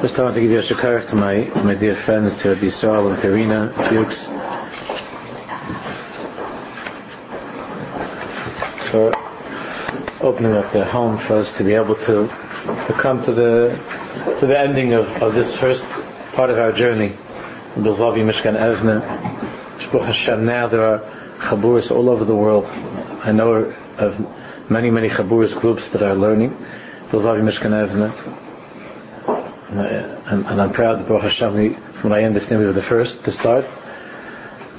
First, I want to give you a shakar to my, my dear friends, to Abisal and Karina Fuchs, for opening up their home for us to be able to, to come to the to the ending of, of this first part of our journey. Bilvavi Mishkan Evne. Shbuch Hashem, now there are chaburis all over the world. I know of many, many chaburis groups that are learning. Bilvavi Mishkan Evne. And, and, I'm proud that Baruch Hashem, from what I understand, we were the first to start.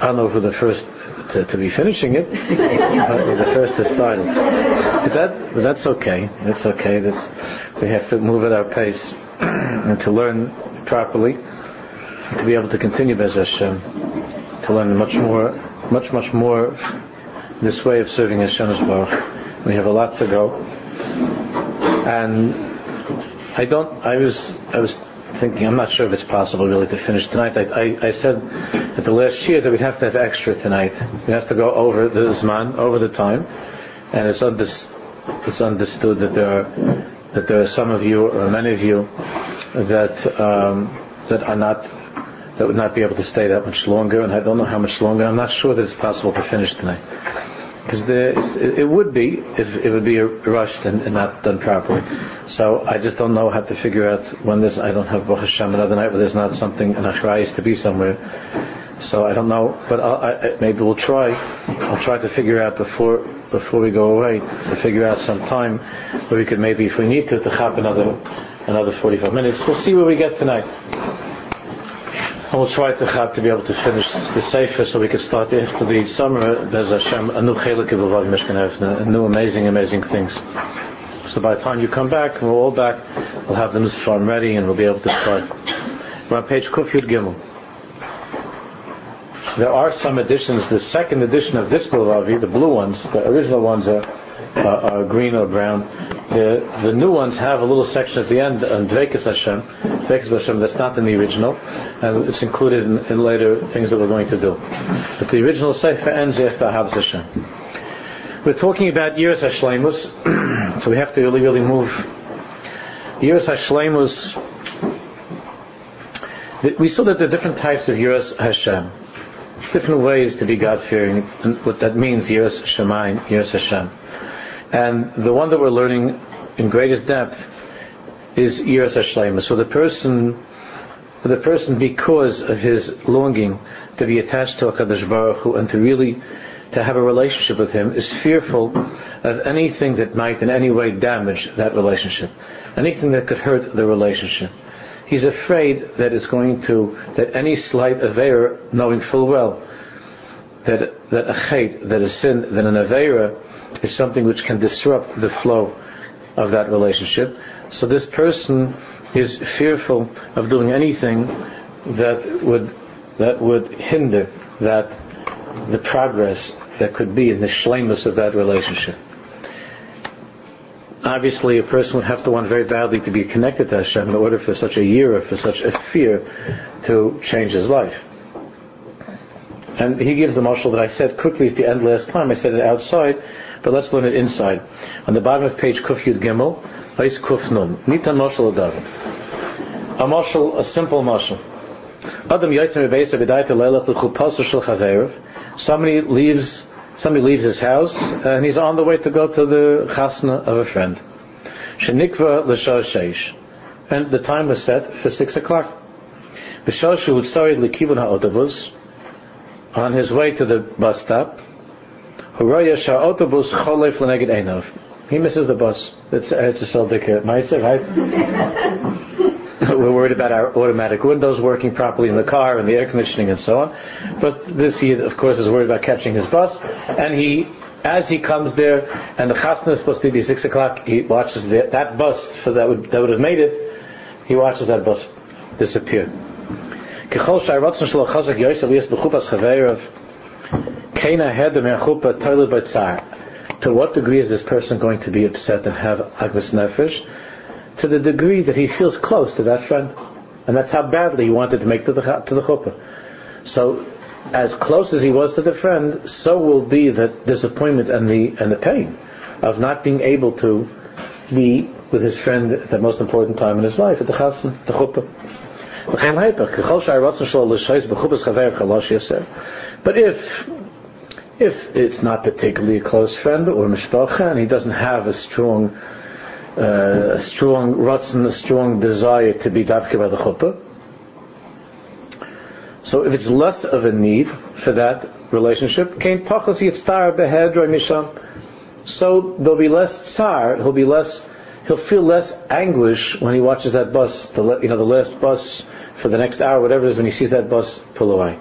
I don't know if we're the first to, to be finishing it, but we're the first to start it. But, that, but that's okay. That's okay. That's, we have to move at our pace and to learn properly, and to be able to continue Bez Hashem, to learn much more, much, much more this way of serving Hashem as well. We have a lot to go. And I don't, I was, I was thinking, I'm not sure if it's possible really to finish tonight. I, I, I said at the last year that we'd have to have extra tonight. We have to go over the Zman, over the time, and it's, it's understood that there are that there are some of you or many of you that um, that are not that would not be able to stay that much longer, and I don't know how much longer. I'm not sure that it's possible to finish tonight because it would be if it would be rushed and, and, not done properly. So I just don't know how to figure out when this. I don't have Baruch Hashem another night where there's not something an achrayis to be somewhere. So I don't know, but I, maybe we'll try. I'll try to figure out before before we go away to figure out some time where we could maybe, if we need to, to chop another another 45 minutes. We'll see where we get tonight. And we'll try to have to be able to finish the Sefer so we can start after the summer, there's Hashem, a new chelik of Mishkan new amazing, amazing things. So by the time you come back, we're all back, we'll have the Nusfarm ready and we'll be able to start. We're on page Kufyud Gimel. There are some editions, the second edition of this Bilvavi, the blue ones, the original ones are, uh, are green or brown. The, the new ones have a little section at the end on Dvekas Hashem, Dvekas Hashem that's not in the original, and it's included in, in, later things that we're going to do. But the original Sefer ends after Havz Hashem. We're talking about Yiras Hashlemus, so we have to really, really move. Yiras Hashlemus, we saw that there are different types of Yiras Hashem, different ways to be God-fearing, and what that means, Yiras Shemaim, Yiras Hashem. And the one that we're learning in greatest depth is Yiras Hashlema. So the person, the person, because of his longing to be attached to Hakadosh Baruch Hu and to really to have a relationship with Him, is fearful of anything that might in any way damage that relationship, anything that could hurt the relationship. He's afraid that it's going to that any slight avera, knowing full well that that a chait, that a sin, that an avera is something which can disrupt the flow of that relationship. So this person is fearful of doing anything that would that would hinder that the progress that could be in the shlemus of that relationship. Obviously, a person would have to want very badly to be connected to Hashem in order for such a year or for such a fear to change his life. And he gives the marshal that I said quickly at the end last time. I said it outside but let's learn it inside. On the bottom of page Kuf Yud Gimel, Ais Kuf Nun. Nitan Moshel Adav. A moshel, a simple moshel. Adam Yitzim Rebeisa B'dayta Leilach L'chupasu Shel Chaverev. Somebody leaves, somebody leaves his house, and he's on the way to go to the chasna of a friend. Shenikva L'shah Sheish. And the time was set for six o'clock. B'shah Shu Utzarid L'kivun HaOtobus. On his way to the bus stop, he misses the bus. It's, uh, it's a Saldika Maisa, right? We're worried about our automatic windows working properly in the car and the air conditioning and so on. But this he, of course, is worried about catching his bus. And he, as he comes there, and the chasna is supposed to be six o'clock, he watches the, that bus for that would, that would have made it. He watches that bus disappear. To what degree is this person going to be upset and have agmas nefesh? To the degree that he feels close to that friend, and that's how badly he wanted to make to the to the chuppah. So, as close as he was to the friend, so will be the disappointment and the and the pain of not being able to be with his friend at the most important time in his life, at the chasna, the chuppah. But if if it's not particularly a close friend or mishpacha, and he doesn't have a strong, uh, a strong rotzen, a strong desire to be dafke by the chuppah, so if it's less of a need for that relationship, so there'll be less tsar, he'll be less, he'll feel less anguish when he watches that bus, the, you know, the last bus for the next hour, whatever it is, when he sees that bus pull away.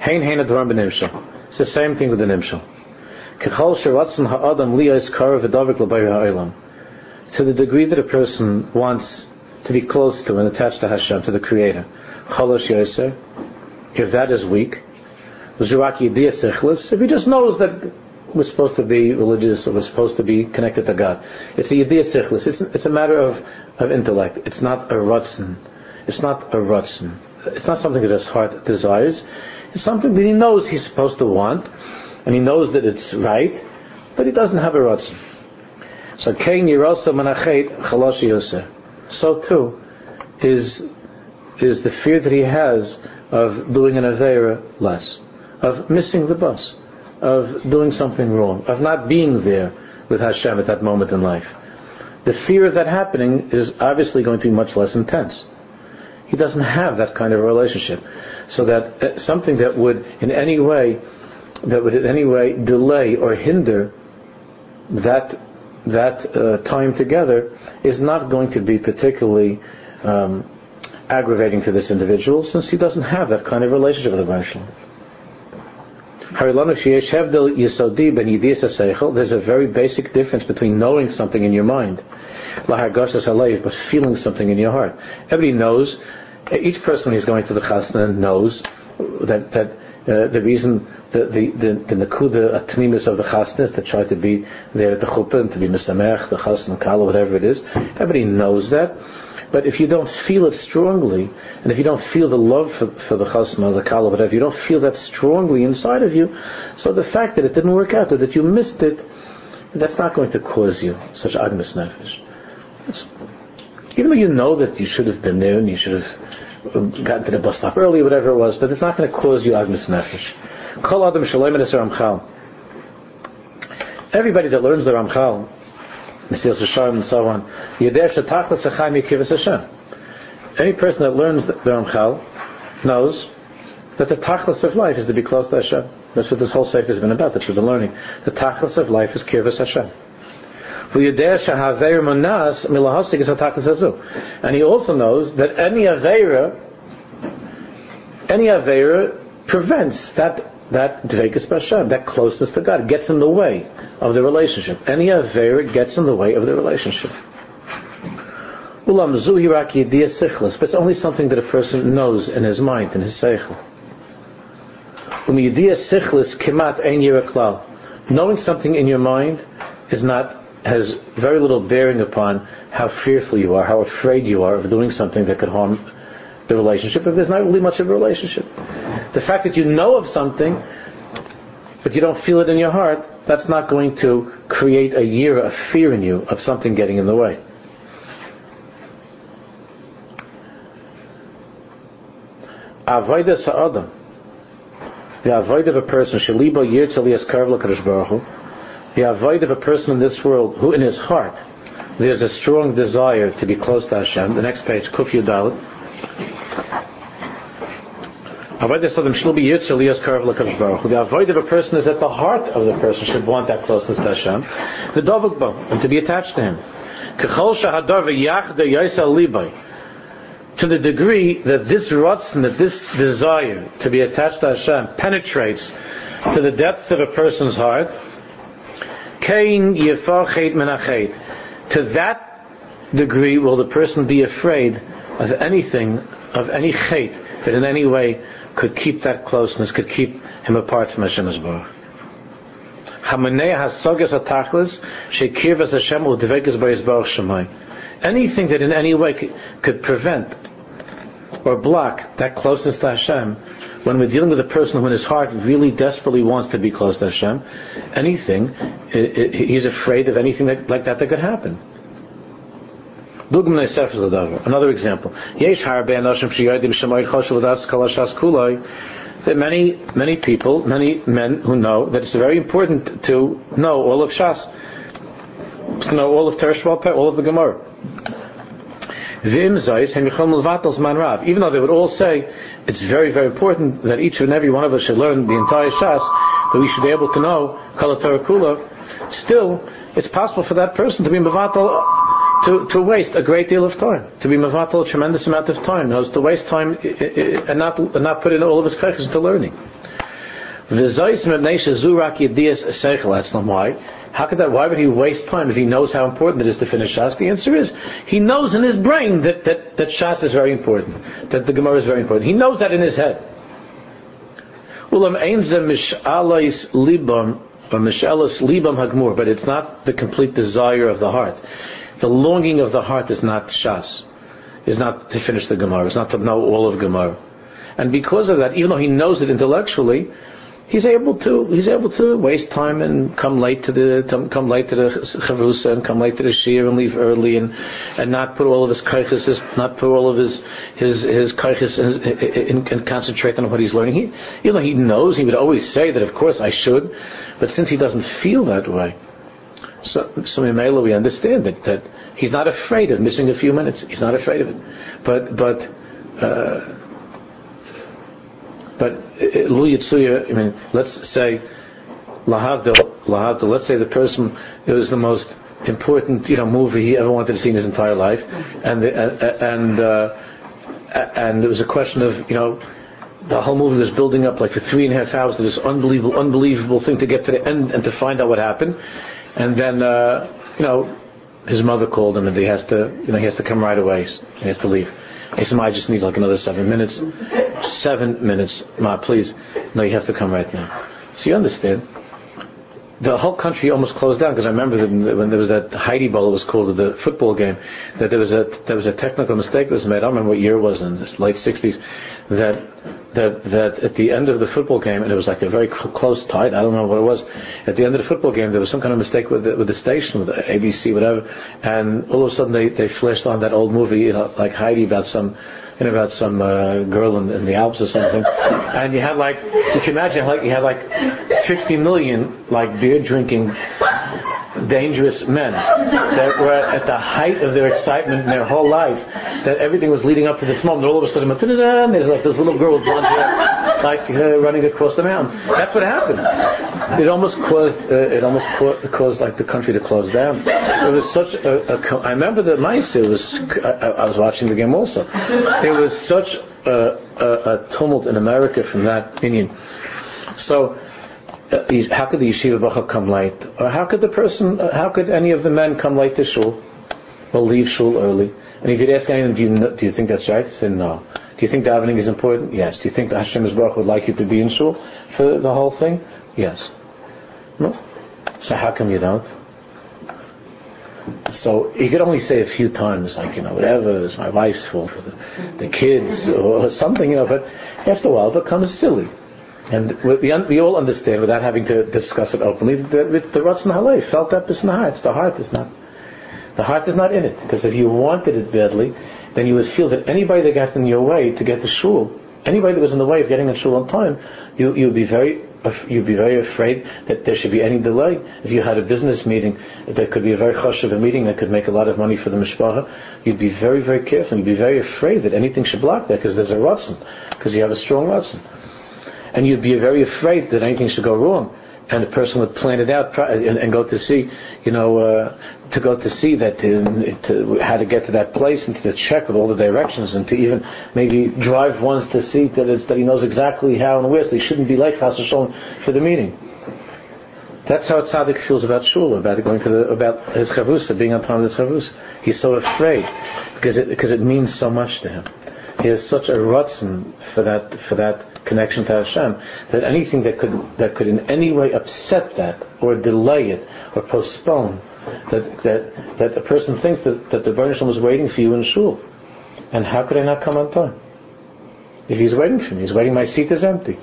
Hein hein advarim b'nimshal. It's the same thing with the nimshal. To the degree that a person wants to be close to and attached to Hashem, to the Creator, if that is weak, if he just knows that we're supposed to be religious or we're supposed to be connected to God, it's a yediyah sichlis. It's, it's a matter of, of intellect. It's not a rutzen. It's not a rutzen. It's not something that his heart desires. It's something that he knows he's supposed to want, and he knows that it's right, but he doesn't have a ratzon. So kein yirosa manachet chalashi yoseh. So too is is the fear that he has of doing an avera less, of missing the bus, of doing something wrong, of not being there with Hashem at that moment in life. The fear of that happening is obviously going to be much less intense. He doesn't have that kind of relationship so that uh, something that would in any way that would in any way delay or hinder that that uh, time together is not going to be particularly um, aggravating to this individual since he doesn't have that kind of relationship with the Baruch there's a very basic difference between knowing something in your mind, but feeling something in your heart. Everybody knows each person who's going to the chasna knows that that uh, the reason the the the, the nakuda atmimis of the chasna is to try to be there at the chuppah to be misamech, the chasna kala, whatever it is. Everybody knows that. But if you don't feel it strongly, and if you don't feel the love for, for the chasna, the kala, whatever, you don't feel that strongly inside of you, so the fact that it didn't work out, or that you missed it, that's not going to cause you such agmas nefesh. Even though you know that you should have been there and you should have um, gotten to the bus stop early, whatever it was, but it's not going to cause you agnes nefesh. Kol adam shalom Ramchal. Everybody that learns the Ramchal, Mesilas Yesharim and so on, Yedeh Shetachlas Echaim Yekivas Hashem. Any person that learns the Ramchal knows that the tachlis of life is to be close to Hashem. That's what this whole sefer has been about. That's what we've been learning. The tachlis of life is kirvas Hashem. And he also knows that any Aveira, any Aveira prevents that that dvekas b'Hashem, that closeness to God, gets in the way of the relationship. Any Aveira gets in the way of the relationship. But it's only something that a person knows in his mind, in his seichel. Um Knowing something in your mind is not has very little bearing upon how fearful you are, how afraid you are of doing something that could harm the relationship, if there's not really much of a relationship. The fact that you know of something, but you don't feel it in your heart, that's not going to create a year of fear in you of something getting in the way. Avodah sa'adam. The avoid of a person, shaliba yirtzalias karvla kadosh baruch the avoid of a person in this world who in his heart there's a strong desire to be close to Hashem. The next page, Kuf Yudalit. The avoid of a person is that the heart of the person should want that closeness to Hashem. The dovukba, and to be attached to Him. To the degree that this rutzn, that this desire to be attached to Hashem penetrates to the depths of a person's heart, Kain yefachet menachet. To that degree will the person be afraid of anything, of any chait that in any way could keep that closeness, could keep him apart from Hashem Baruch. Anything that in any way could prevent or block that closeness to Hashem when we're dealing with a person who in his heart really desperately wants to be close to Hashem, anything, it, it, he's afraid of anything that, like that that could happen. Another example. There are many, many people, many men who know that it's very important to know all of Shas, to know all of Tereshval, all of the Gemara. Even though they would all say it's very, very important that each and every one of us should learn the entire Shas, that we should be able to know Kala Kula, still, it's possible for that person to be Mavatal, to, to waste a great deal of time, to be Mavatal a tremendous amount of time, knows to waste time and not, and not put in all of his kaiches into learning. Why? How could that? Why would he waste time if he knows how important it is to finish Shas? The answer is he knows in his brain that, that, that Shas is very important, that the Gemara is very important. He knows that in his head. But it's not the complete desire of the heart. The longing of the heart is not Shas, is not to finish the Gemara, is not to know all of Gemara. And because of that, even though he knows it intellectually, he's able to he's able to waste time and come late to the come late to the chavrusa and come late to the shir and leave early and and not put all of his kaiches not put all of his his his kaiches and, concentrate on what he's learning. He you know he knows he would always say that of course I should, but since he doesn't feel that way, so so we understand that that he's not afraid of missing a few minutes. He's not afraid of it, but but. Uh, but Lu Yitzuya, I mean, let's say, Lahavdil, Lahavdil, let's say the person, it was the most important, you know, movie he ever wanted to see in his entire life, and the, and uh, and it was a question of, you know, the whole movie was building up like for three and a half hours to this unbelievable, unbelievable thing to get to the end and to find out what happened, and then, uh, you know, his mother called him and he has to, you know, he has to come right away. He has to leave. He said, I just need like another seven minutes. Seven minutes. Ma, please. No, you have to come right now. So you understand. The whole country almost closed down because I remember when there was that Heidi Bowl, it was called the football game, that there was a there was a technical mistake that was made. I don't remember what year it was in the late '60s. That that that at the end of the football game, and it was like a very cl- close tie. I don't know what it was. At the end of the football game, there was some kind of mistake with the, with the station, with the ABC, whatever. And all of a sudden, they they flashed on that old movie, you know, like Heidi about some know, about some uh, girl in, in, the Alps or something, and you had like, you can imagine, like you had like 50 million like beer drinking dangerous men that were at the height of their excitement in their whole life, that everything was leading up to this moment. All of a sudden, there's like this little girl with blonde hair, like uh, running across the mountain. That's what happened. It almost caused, uh, it almost caused, like the country to close down. It was such a, a I remember the mice. It was, I, I, was watching the game also. It was such a, a, a tumult in America from that opinion. So how could the yeshiva bacha come late? Or how could the person, uh, how could any of the men come late to shul? Or leave shul early? And if you'd ask anyone, do you, do you think that's right? Say no. Do you think davening is important? Yes. Do you think Hashem Baruch would like you to be in shul for the whole thing? Yes. No. So how come you don't? So he could only say a few times, like, you know, whatever, it's my wife's fault, or the, the kids, or something, you know, but after a while it becomes silly. And we, we all understand, without having to discuss it openly, that the Ratzon Halei felt that in the heart. It's the heart is not. The heart is not in it. Because if you wanted it badly, then you would feel that anybody that got in your way to get the shul, anybody that was in the way of getting to shul on time, you you'd be very you'd be very afraid that there should be any delay. If you had a business meeting, if there could be a very hush of a meeting that could make a lot of money for the mishpacha, you'd be very, very careful. You'd be very afraid that anything should block that because there's a ratzon, because you have a strong ratzon and you'd be very afraid that anything should go wrong. And the person would plan it out and, and go to see, you know, uh, to go to see that, to, to, how to get to that place and to check with all the directions and to even maybe drive once to see that, that he knows exactly how and where, so he shouldn't be late for the meeting. That's how a tzaddik feels about shul, about going to the, about his chavusa, being on time with his chavusa. He's so afraid because it, because it means so much to him. He has such a rutzen for that, for that connection to Hashem, that anything that could that could in any way upset that or delay it or postpone, that that that a person thinks that, that the Baruch was waiting for you in shul, and how could I not come on time? If he's waiting for me, he's waiting. My seat is empty.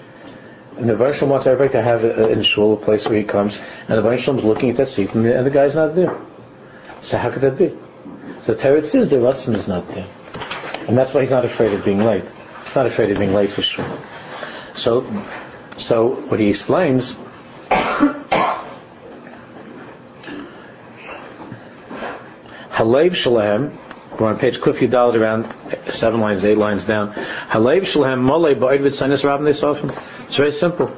And the Baruch wants everybody to have a, in shul a place where he comes, and the Baruch is looking at that seat, and the, and the guy's not there. So how could that be? So Teretz is the Ratzin is not there. And that's why he's not afraid of being late. He's not afraid of being late for sure. So, so what he explains Halev Shalem, we're on page Kuf Yudal around seven lines, eight lines down. Halev Shalem Mole Ba'id V'Tzainis Rabban It's very simple.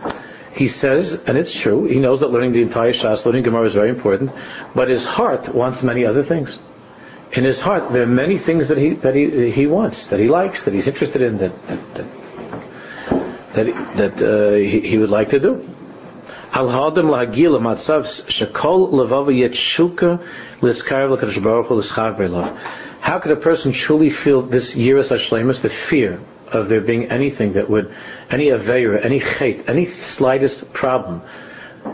He says, and it's true, he knows that learning the entire Shas, learning Gemara is very important, but his heart wants many other things. In his heart, there are many things that he that he he wants, that he likes, that he's interested in, that that that, that uh, he, he would like to do. Al hadam lahagil matzav shekol levav yetshuka liskarev lakadosh baruch hu l'schav How could a person truly feel this yiras hashlemus, the fear of there being anything that would, any aveira, any chait, any slightest problem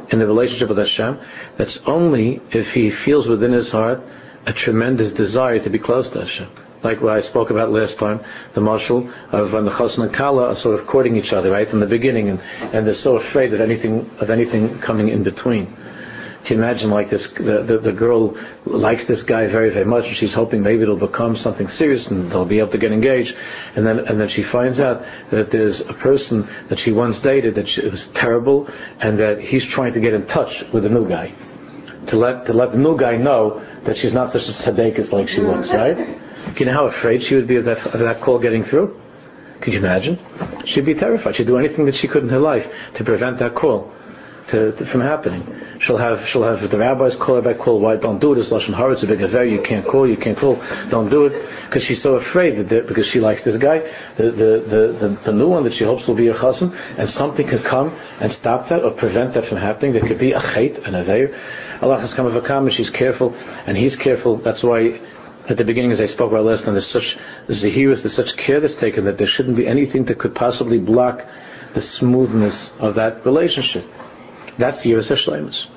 in the relationship with Hashem? That's only if he feels within his heart a tremendous desire to be close to Hashem like what I spoke about last time, the marshal of when the Chassan and Kala are sort of courting each other, right, from the beginning, and, and they're so afraid of anything, of anything coming in between. Can you imagine like this, the, the, the, girl likes this guy very, very much, and she's hoping maybe it'll become something serious and they'll be able to get engaged, and then, and then she finds out that there's a person that she once dated that she, was terrible, and that he's trying to get in touch with a new guy. To let, to let the new guy know that she's not such a tzaddikus like she was, right? Do you know how afraid she would be of that, of that call getting through? Could you imagine? She'd be terrified. She'd do anything that she could in her life to prevent that call to, to, from happening. She'll have she'll have the rabbis call her back, call why don't do it. It's lashon hara. It's a big affair. You can't call. You can't call. Don't do it because she's so afraid that because she likes this guy, the, the the, the, the new one that she hopes will be a chassan, and something could come and stop that or prevent that from happening. There could be a chait, an aveir. Allah has come of a and She's careful, and he's careful. That's why at the beginning, as I spoke about last time, there's such zahirus, there's such care that's taken that there shouldn't be anything that could possibly block the smoothness of that relationship. That's the yiras hashlemus.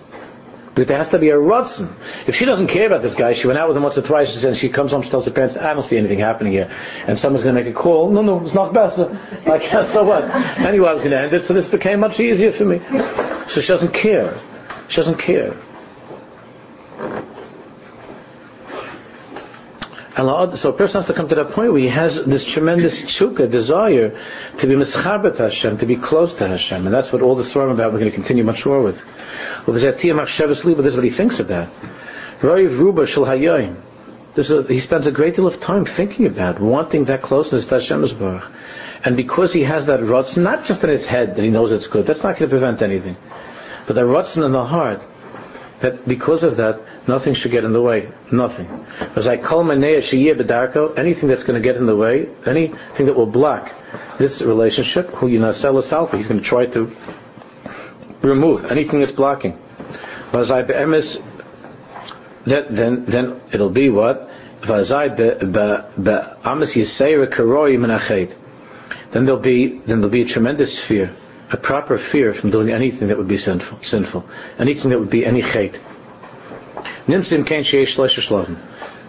But there has to be a rutzen. If she doesn't care about this guy, she went out with him once or twice, and she comes home, she tells her parents, I don't see anything happening here. And someone's going to make a call. No, no, it's not best. I can't, so what? Anyway, I was going to end it, so this became much easier for me. So she doesn't care. She doesn't care. So a person has to come to that point where he has this tremendous chukka, desire to be mischabet Hashem, to be close to Hashem. And that's what all the story about we're going to continue much more with. This is what he thinks about. This is, he spends a great deal of time thinking about, wanting that closeness to Hashem's. And because he has that rotz, not just in his head that he knows it's good, that's not going to prevent anything. But the rotz in the heart, that because of that, nothing should get in the way. Nothing. As I call bedarko, anything that's going to get in the way, anything that will block this relationship, who you know, sell he's going to try to remove anything that's blocking. That, then, then it'll be what? Then there'll be, then there'll be a tremendous fear a proper fear from doing anything that would be sinful, sinful, anything that would be any chait.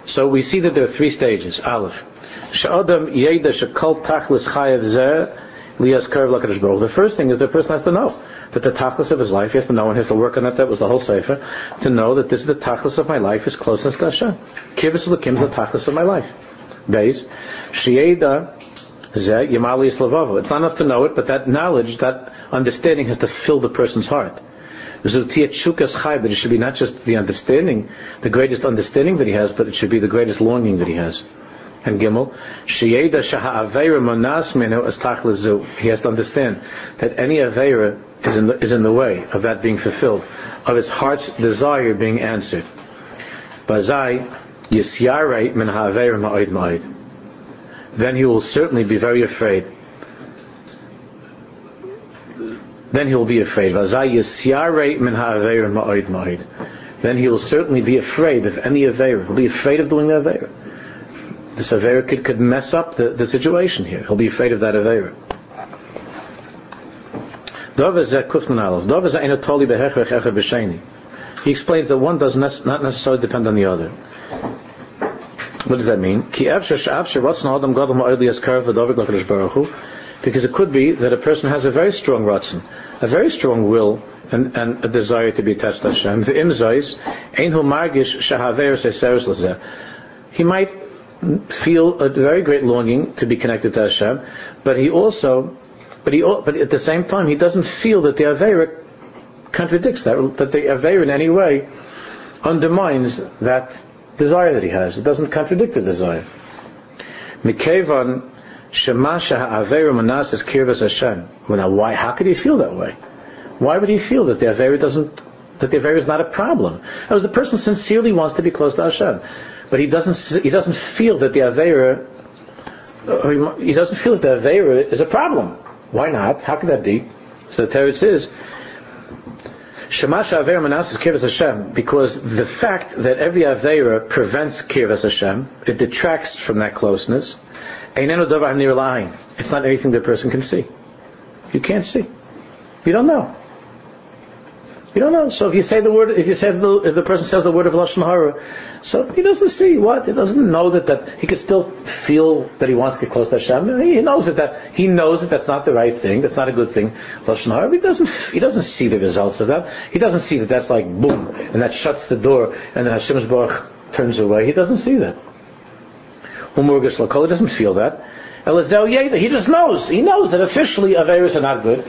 So we see that there are three stages. Aleph. The first thing is the person has to know that the tachlis of his life, he has to know and has to work on that. that was the whole sefer, to know that this is the tachlis of my life, is closeness to Hashem. Kibbutz Lakim is the tachlis of my life. Beis, Shieda it's not enough to know it, but that knowledge, that understanding has to fill the person's heart. That it should be not just the understanding, the greatest understanding that he has, but it should be the greatest longing that he has. And Gimel, He has to understand that any Aveira is in, the, is in the way of that being fulfilled, of his heart's desire being answered. Ma'id Ma'id then he will certainly be very afraid. Then he will be afraid. Then he will certainly be afraid of any Aveira. He'll be afraid of doing the Aveira. This Aveira could, could mess up the, the situation here. He'll be afraid of that Aveira. He explains that one does not necessarily depend on the other. What does that mean? Because it could be that a person has a very strong ratzon, a very strong will, and, and a desire to be attached to Hashem. The imzais, ein hu margish shahaver he might feel a very great longing to be connected to Hashem, but he also, but he, but at the same time, he doesn't feel that the Avera contradicts that, that the Avera in any way undermines that desire that he has. It doesn't contradict the desire. Mikevan shemasha Avera manas kirvas Hashem. Well, now, why? How could he feel that way? Why would he feel that the Avera doesn't, that the Avera is not a problem? As the person sincerely wants to be close to Hashem but he doesn't he doesn't feel that the avera uh, he doesn't feel that the avera is a problem. Why not? How could that be? So the Torah says. Shemash Avera is Kirvas Hashem because the fact that every Avera prevents Kirvas Hashem, it detracts from that closeness. It's not anything the person can see. You can't see. You don't know. You don't know. So if you say the word, if you say the, if the person says the word of lashon hara, so he doesn't see what he doesn't know that that he can still feel that he wants to get close to Hashem. He knows that, that he knows that that's not the right thing. That's not a good thing. Lashon hara. He doesn't he doesn't see the results of that. He doesn't see that that's like boom and that shuts the door and then Hashem's baruch turns away. He doesn't see that. Umurgish lakol. He doesn't feel that. He just knows. He knows that officially Averis are not good.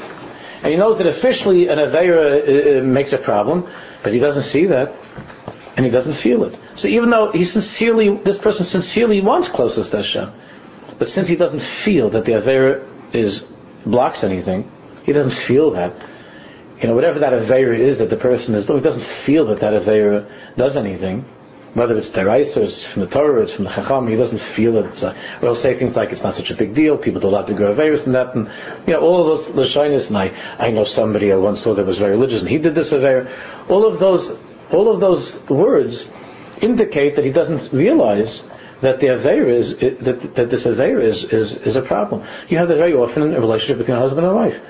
And he knows that officially an Aveira uh, uh, makes a problem, but he doesn't see that, and he doesn't feel it. So even though he sincerely, this person sincerely wants closeness to Hashem, but since he doesn't feel that the Aveira is, blocks anything, he doesn't feel that, you know, whatever that Aveira is that the person is doing, he doesn't feel that that Aveira does anything, whether it's Terais or it's from the Torah, or it's from the Chacham, he doesn't feel it. Uh, he'll say things like it's not such a big deal. People do a lot bigger Averis than that, and you know all of those Lashinis. And I, I know somebody I once saw that was very religious, and he did this Aver. All of those, all of those words indicate that he doesn't realize that the Aver is that, that this Aver is, is is a problem. You have that very often in a relationship between a husband and wife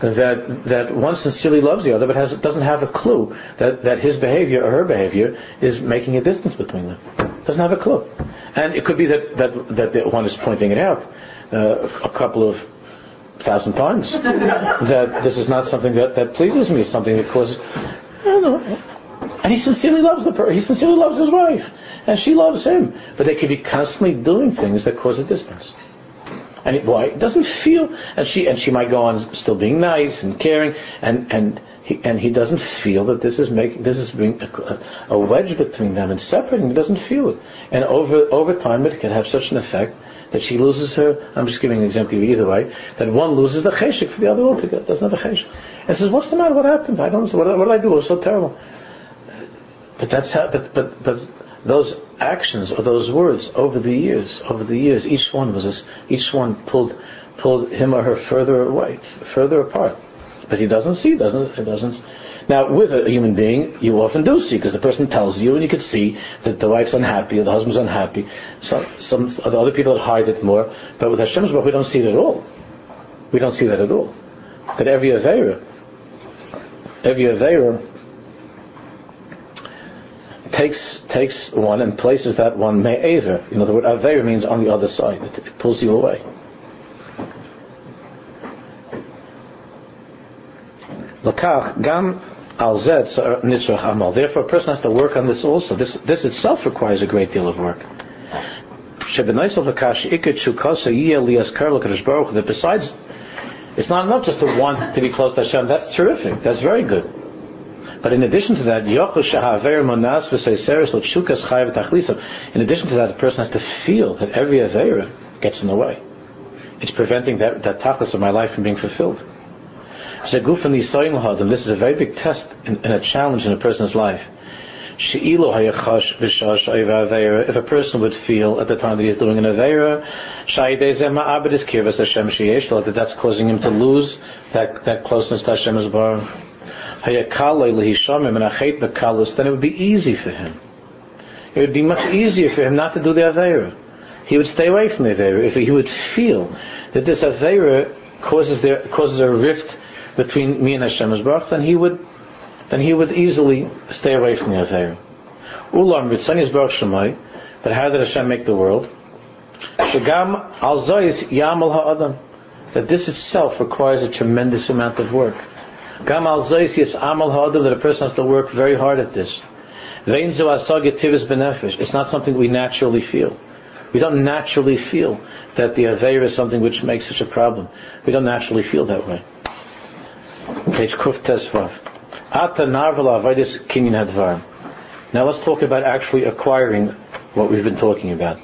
that that one sincerely loves the other, but has, doesn't have a clue that, that his behavior or her behavior is making a distance between them. Doesn't have a clue, and it could be that that that the one is pointing it out uh, a couple of thousand times that this is not something that, that pleases me, something that causes. I don't know. And he sincerely loves the person. He sincerely loves his wife, and she loves him. But they could be constantly doing things that cause a distance. And why? He doesn't feel, and she and she might go on still being nice and caring, and and he, and he doesn't feel that this is making this is being a, a wedge between them and separating. He doesn't feel it, and over over time it can have such an effect that she loses her. I'm just giving an example either way. That one loses the cheshik for the other altogether. Doesn't have a cheshik, and says, "What's the matter? What happened? I don't. What, what did I do? It was so terrible." But that's how. But but but those actions or those words over the years, over the years, each one was this, each one pulled pulled him or her further away, further apart. But he doesn't see, doesn't it doesn't. Now, with a human being, you often do see because the person tells you, and you can see that the wife's unhappy or the husband's unhappy. Some some the other people hide it more, but with Hashem's book, we don't see it at all. We don't see that at all. That every avera, every avera takes takes one and places that one me'ever. In other words, aver means on the other side. It, it pulls you away. Gam. Therefore, a person has to work on this also. This this itself requires a great deal of work. Besides, it's not enough just to want to be close to Hashem. That's terrific. That's very good. But in addition to that, in addition to that, a person has to feel that every avera gets in the way. It's preventing that, that tachlis of my life from being fulfilled. And this is a very big test and, a challenge in a person's life. If a person would feel at the time that he's doing an Avera, that that's causing him to lose that, that closeness to Hashem bar then it would be easy for him. It would be much easier for him not to do the Aveira. He would stay away from the Aveira if he would feel that this Aveira causes, there, causes a rift between me and Hashem Baruch, then he would then he would easily stay away from the Aveira. Ulam Ritzani's Baruch Shemai, but how did Hashem make the world? Shagam al yamal ha'adam. That this itself requires a tremendous amount of work. Gam al amal ha'adam, that a person has to work very hard at this. It's not something we naturally feel. We don't naturally feel that the Aveira is something which makes such a problem. We don't naturally feel that way. Ata Hadvar. Now let's talk about actually acquiring what we've been talking about.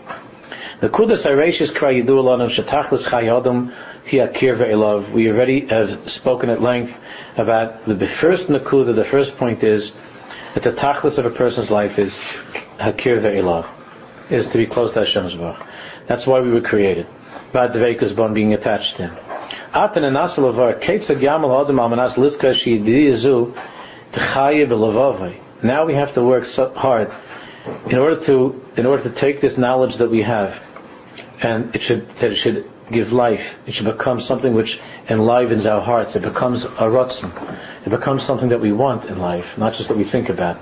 The Kudas Airashis Kra Yidu Alanam Shatachlis Chayadam Hiakir Ve'elav. We already have spoken at length about the first Nakuda, the first point is that the tachlis of a person's life is Hakir Ve'elav, is to be close to Hashem's Baruch. That's why we were created. Bad Dveikus Bon being attached to Him. Now we have to work so hard in order to in order to take this knowledge that we have, and it should that it should give life. It should become something which enlivens our hearts. It becomes a rotzen. It becomes something that we want in life, not just that we think about.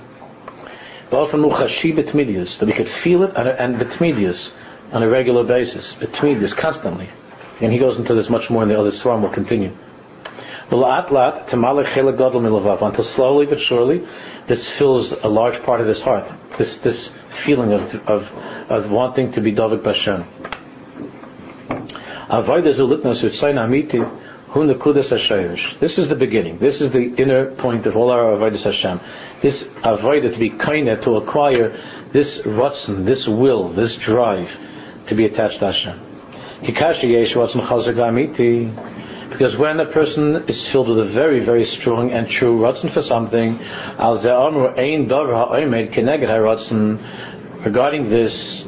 That we could feel it and betmidius on a regular basis, betmidius, constantly. And he goes into this much more in the other swarm. We'll continue. Until slowly but surely, this fills a large part of his heart. This this feeling of of, of wanting to be David Bashem. This is the beginning. This is the inner point of all our avodas Hashem. This avodah to be kind to acquire this ratzon, this will, this drive to be attached to Hashem. Because when a person is filled with a very, very strong and true ratzon for something, regarding this,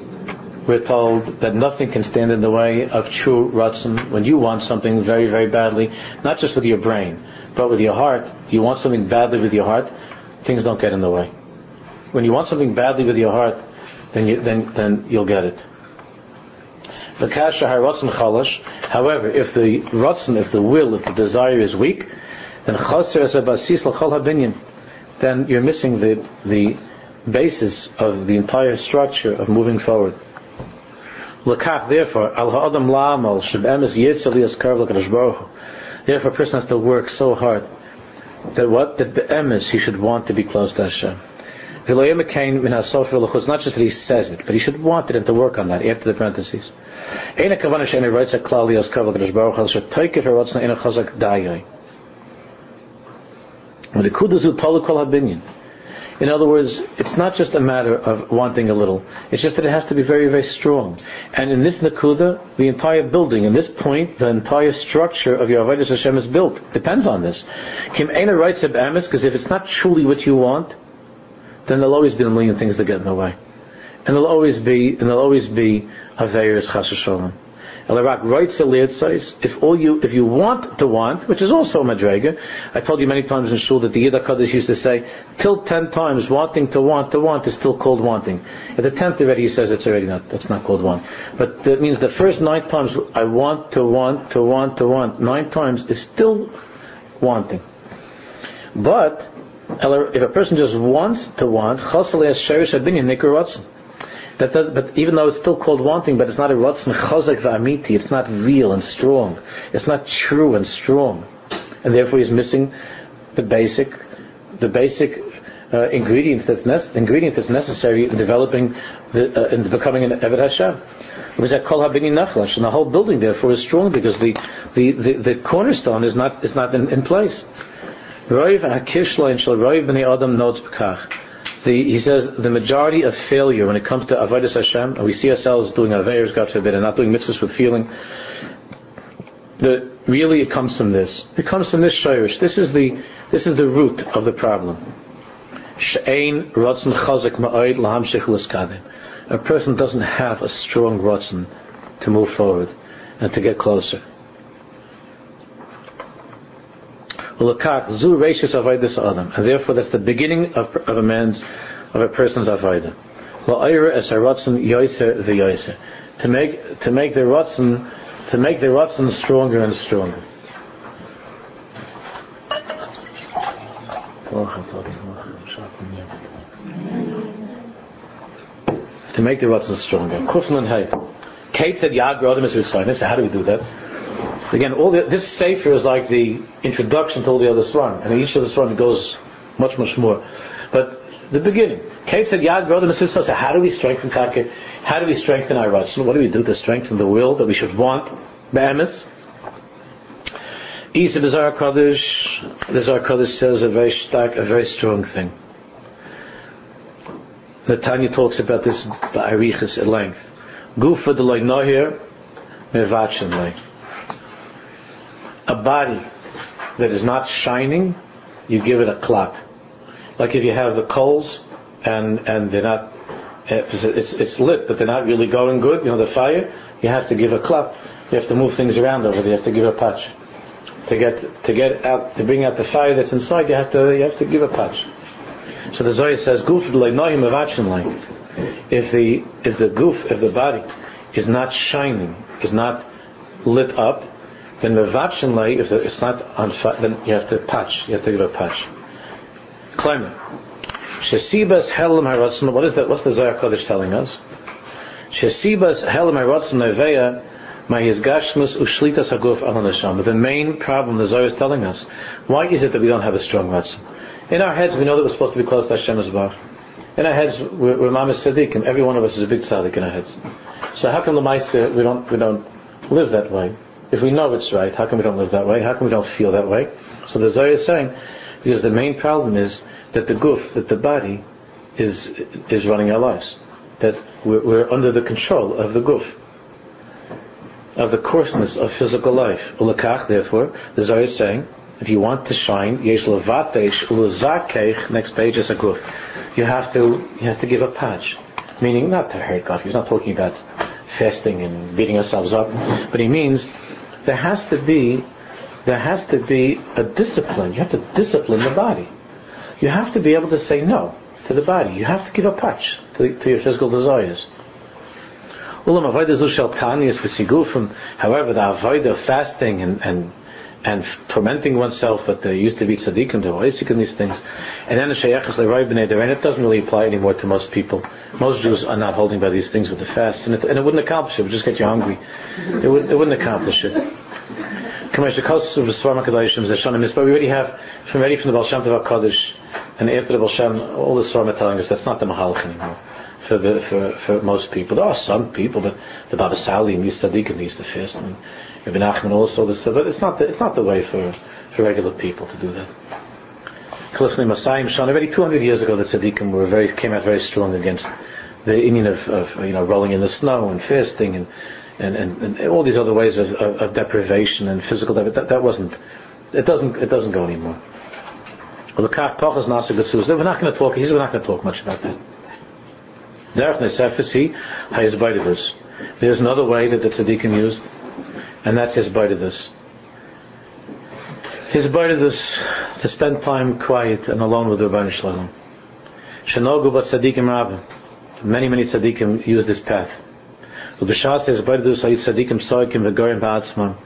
we're told that nothing can stand in the way of true ratzon. When you want something very, very badly, not just with your brain, but with your heart, you want something badly with your heart, things don't get in the way. When you want something badly with your heart, then you, then, then you'll get it. However, if the ratzon, if the will, if the desire is weak, then then you're missing the, the basis of the entire structure of moving forward. Lakach, therefore, al ha'adam la'amal sheb'emes yitzal yaskar l'kadosh baruch Therefore, a person has to work so hard that what that be'emes he should want to be close to Hashem. It's not just that he says it, but he should want it and to work on that after the parentheses. In other words, it's not just a matter of wanting a little. It's just that it has to be very, very strong. And in this Nakuda, the entire building, in this point, the entire structure of your Avodah Hashem is built. Depends on this. Kim Eina writes of Amis, because if it's not truly what you want, then there'll always be a million things that get in the way. And there'll always be, and there'll always be Averis Chas Shalom. If all you, if you want to want, which is also madrega, I told you many times in shul that the Yidda Kaddish used to say, till ten times wanting to want to want is still called wanting. At the tenth already he says it's already not, that's not called want. But that means the first nine times I want to want to want to want, nine times is still wanting. But, if a person just wants to want, chasal es sherish abinyan nikar that does, but even though it's still called wanting, but it's not a ratzon chazak v'amiti, it's not real and strong. It's not true and strong. And therefore he's missing the basic, the basic uh, ingredients that's ingredient that's necessary in developing the, uh, in becoming an Eved Hashem. Because that kol habini nachlash, and the whole building therefore is strong because the, the, the, the cornerstone is not, is not in, in place. Roiv hakishla shal roiv b'nei adam b'kach the, he says the majority of failure when it comes to avodas Hashem, and we see ourselves doing avayers, God forbid, and not doing mitzvahs with feeling. The, really, it comes from this. It comes from this shayrish. This is the this is the root of the problem. L'skadim. A person doesn't have a strong rotzen to move forward and to get closer. Zu reishis avodas adam, and therefore that's the beginning of, of a man's of a person's avodah. La'ayra es haratzon yoiser v'yoiser, to make to make the ratzon to make the ratzon stronger and stronger. To make the ratzon stronger. Kuflan hay. Kate said, "Yad Adam is So how do we do that? Again, all the, this sefer is like the introduction to all the other swarm, and each of the swarm goes much, much more. But the beginning. Kate said, Yad Brodim So how do we strengthen Taka? How do we strengthen our Ratzon? What do we do to strengthen the will that we should want? Be'emes? Isa Bizarre Kaddish, the Zohar Kaddish says a very stark, a very strong thing. Natanya talks about this by at length. Gufa de loy nohir, mevachin A body that is not shining, you give it a clock. Like if you have the coals and and they're not, it's it's lit, but they're not really going good. You know the fire. You have to give a clock. You have to move things around over there. You have to give a patch to get to get out to bring out the fire that's inside. You have to you have to give a patch. So the Zohar says, "Goof If the if the goof if the body is not shining, is not lit up, then the vachin if it's not on fire, then you have to patch. You have to give a patch. Climate. Shesibas helam haratzon. What is that? What's the Zohar Kodesh telling us? Shesibas helam haratzon neveya my gashmus ushlitas haguf al The main problem the Zohar is telling us. Why is it that we don't have a strong ratzon? In our heads, we know that we're supposed to be close to Hashem as well. In our heads, we're, we're Mamas and Every one of us is a big tzaddik in our heads. So how come the Maisa, we don't, we don't live that way? If we know it's right, how come we don't live that way? How come we don't feel that way? So the Zohar is saying, because the main problem is that the goof, that the body, is is running our lives. That we're, we're under the control of the goof, of the coarseness of physical life. Ulakach, therefore, the Zohar is saying, if you want to shine, yesh next page is a goof. You have to, you have to give a patch. Meaning not to hurt God. He's not talking about fasting and beating ourselves up. But he means there has to be, there has to be a discipline. You have to discipline the body. You have to be able to say no to the body. You have to give a patch to, to your physical desires. However, the avoid of fasting and, and and tormenting oneself, but there used to be tzaddikim, there were in these things. And then the sheyachas and it doesn't really apply anymore to most people. Most Jews are not holding by these things with the fast, and it, and it wouldn't accomplish it. It would just get you hungry. It, would, wouldn't accomplish it. But we already have, from ready from the Baal Shem Tov Kodesh, and after the Baal Shem, all the Svarim are telling us that's not the Mahalach anymore. For, the, for, for most people. There are some people, but the Baba Sali and these tzaddikim used to fast. I mean, Rabbi Nachman also this, but it's not the, it's not the way for, for regular people to do that. Kalifni Masayim Shan, already 200 years ago the tzaddikim were very, came out very strong against the inyan of, of, you know, rolling in the snow and fasting and, and, and, and all these other ways of, of, of deprivation and physical deprivation. That, that wasn't, it doesn't, it doesn't go anymore. Well, the Kach Pach is Nasa. We're not going to talk, he's not going to talk much about that. Derech There's another way that the tzaddikim used and that's his this. His this to spend time quiet and alone with Rabban Shalom. Shanogu but tzaddikim rabbi. Many, many tzaddikim use this path. Ubishas says sayid tzaddikim soikim v'gorim ba'atzmam.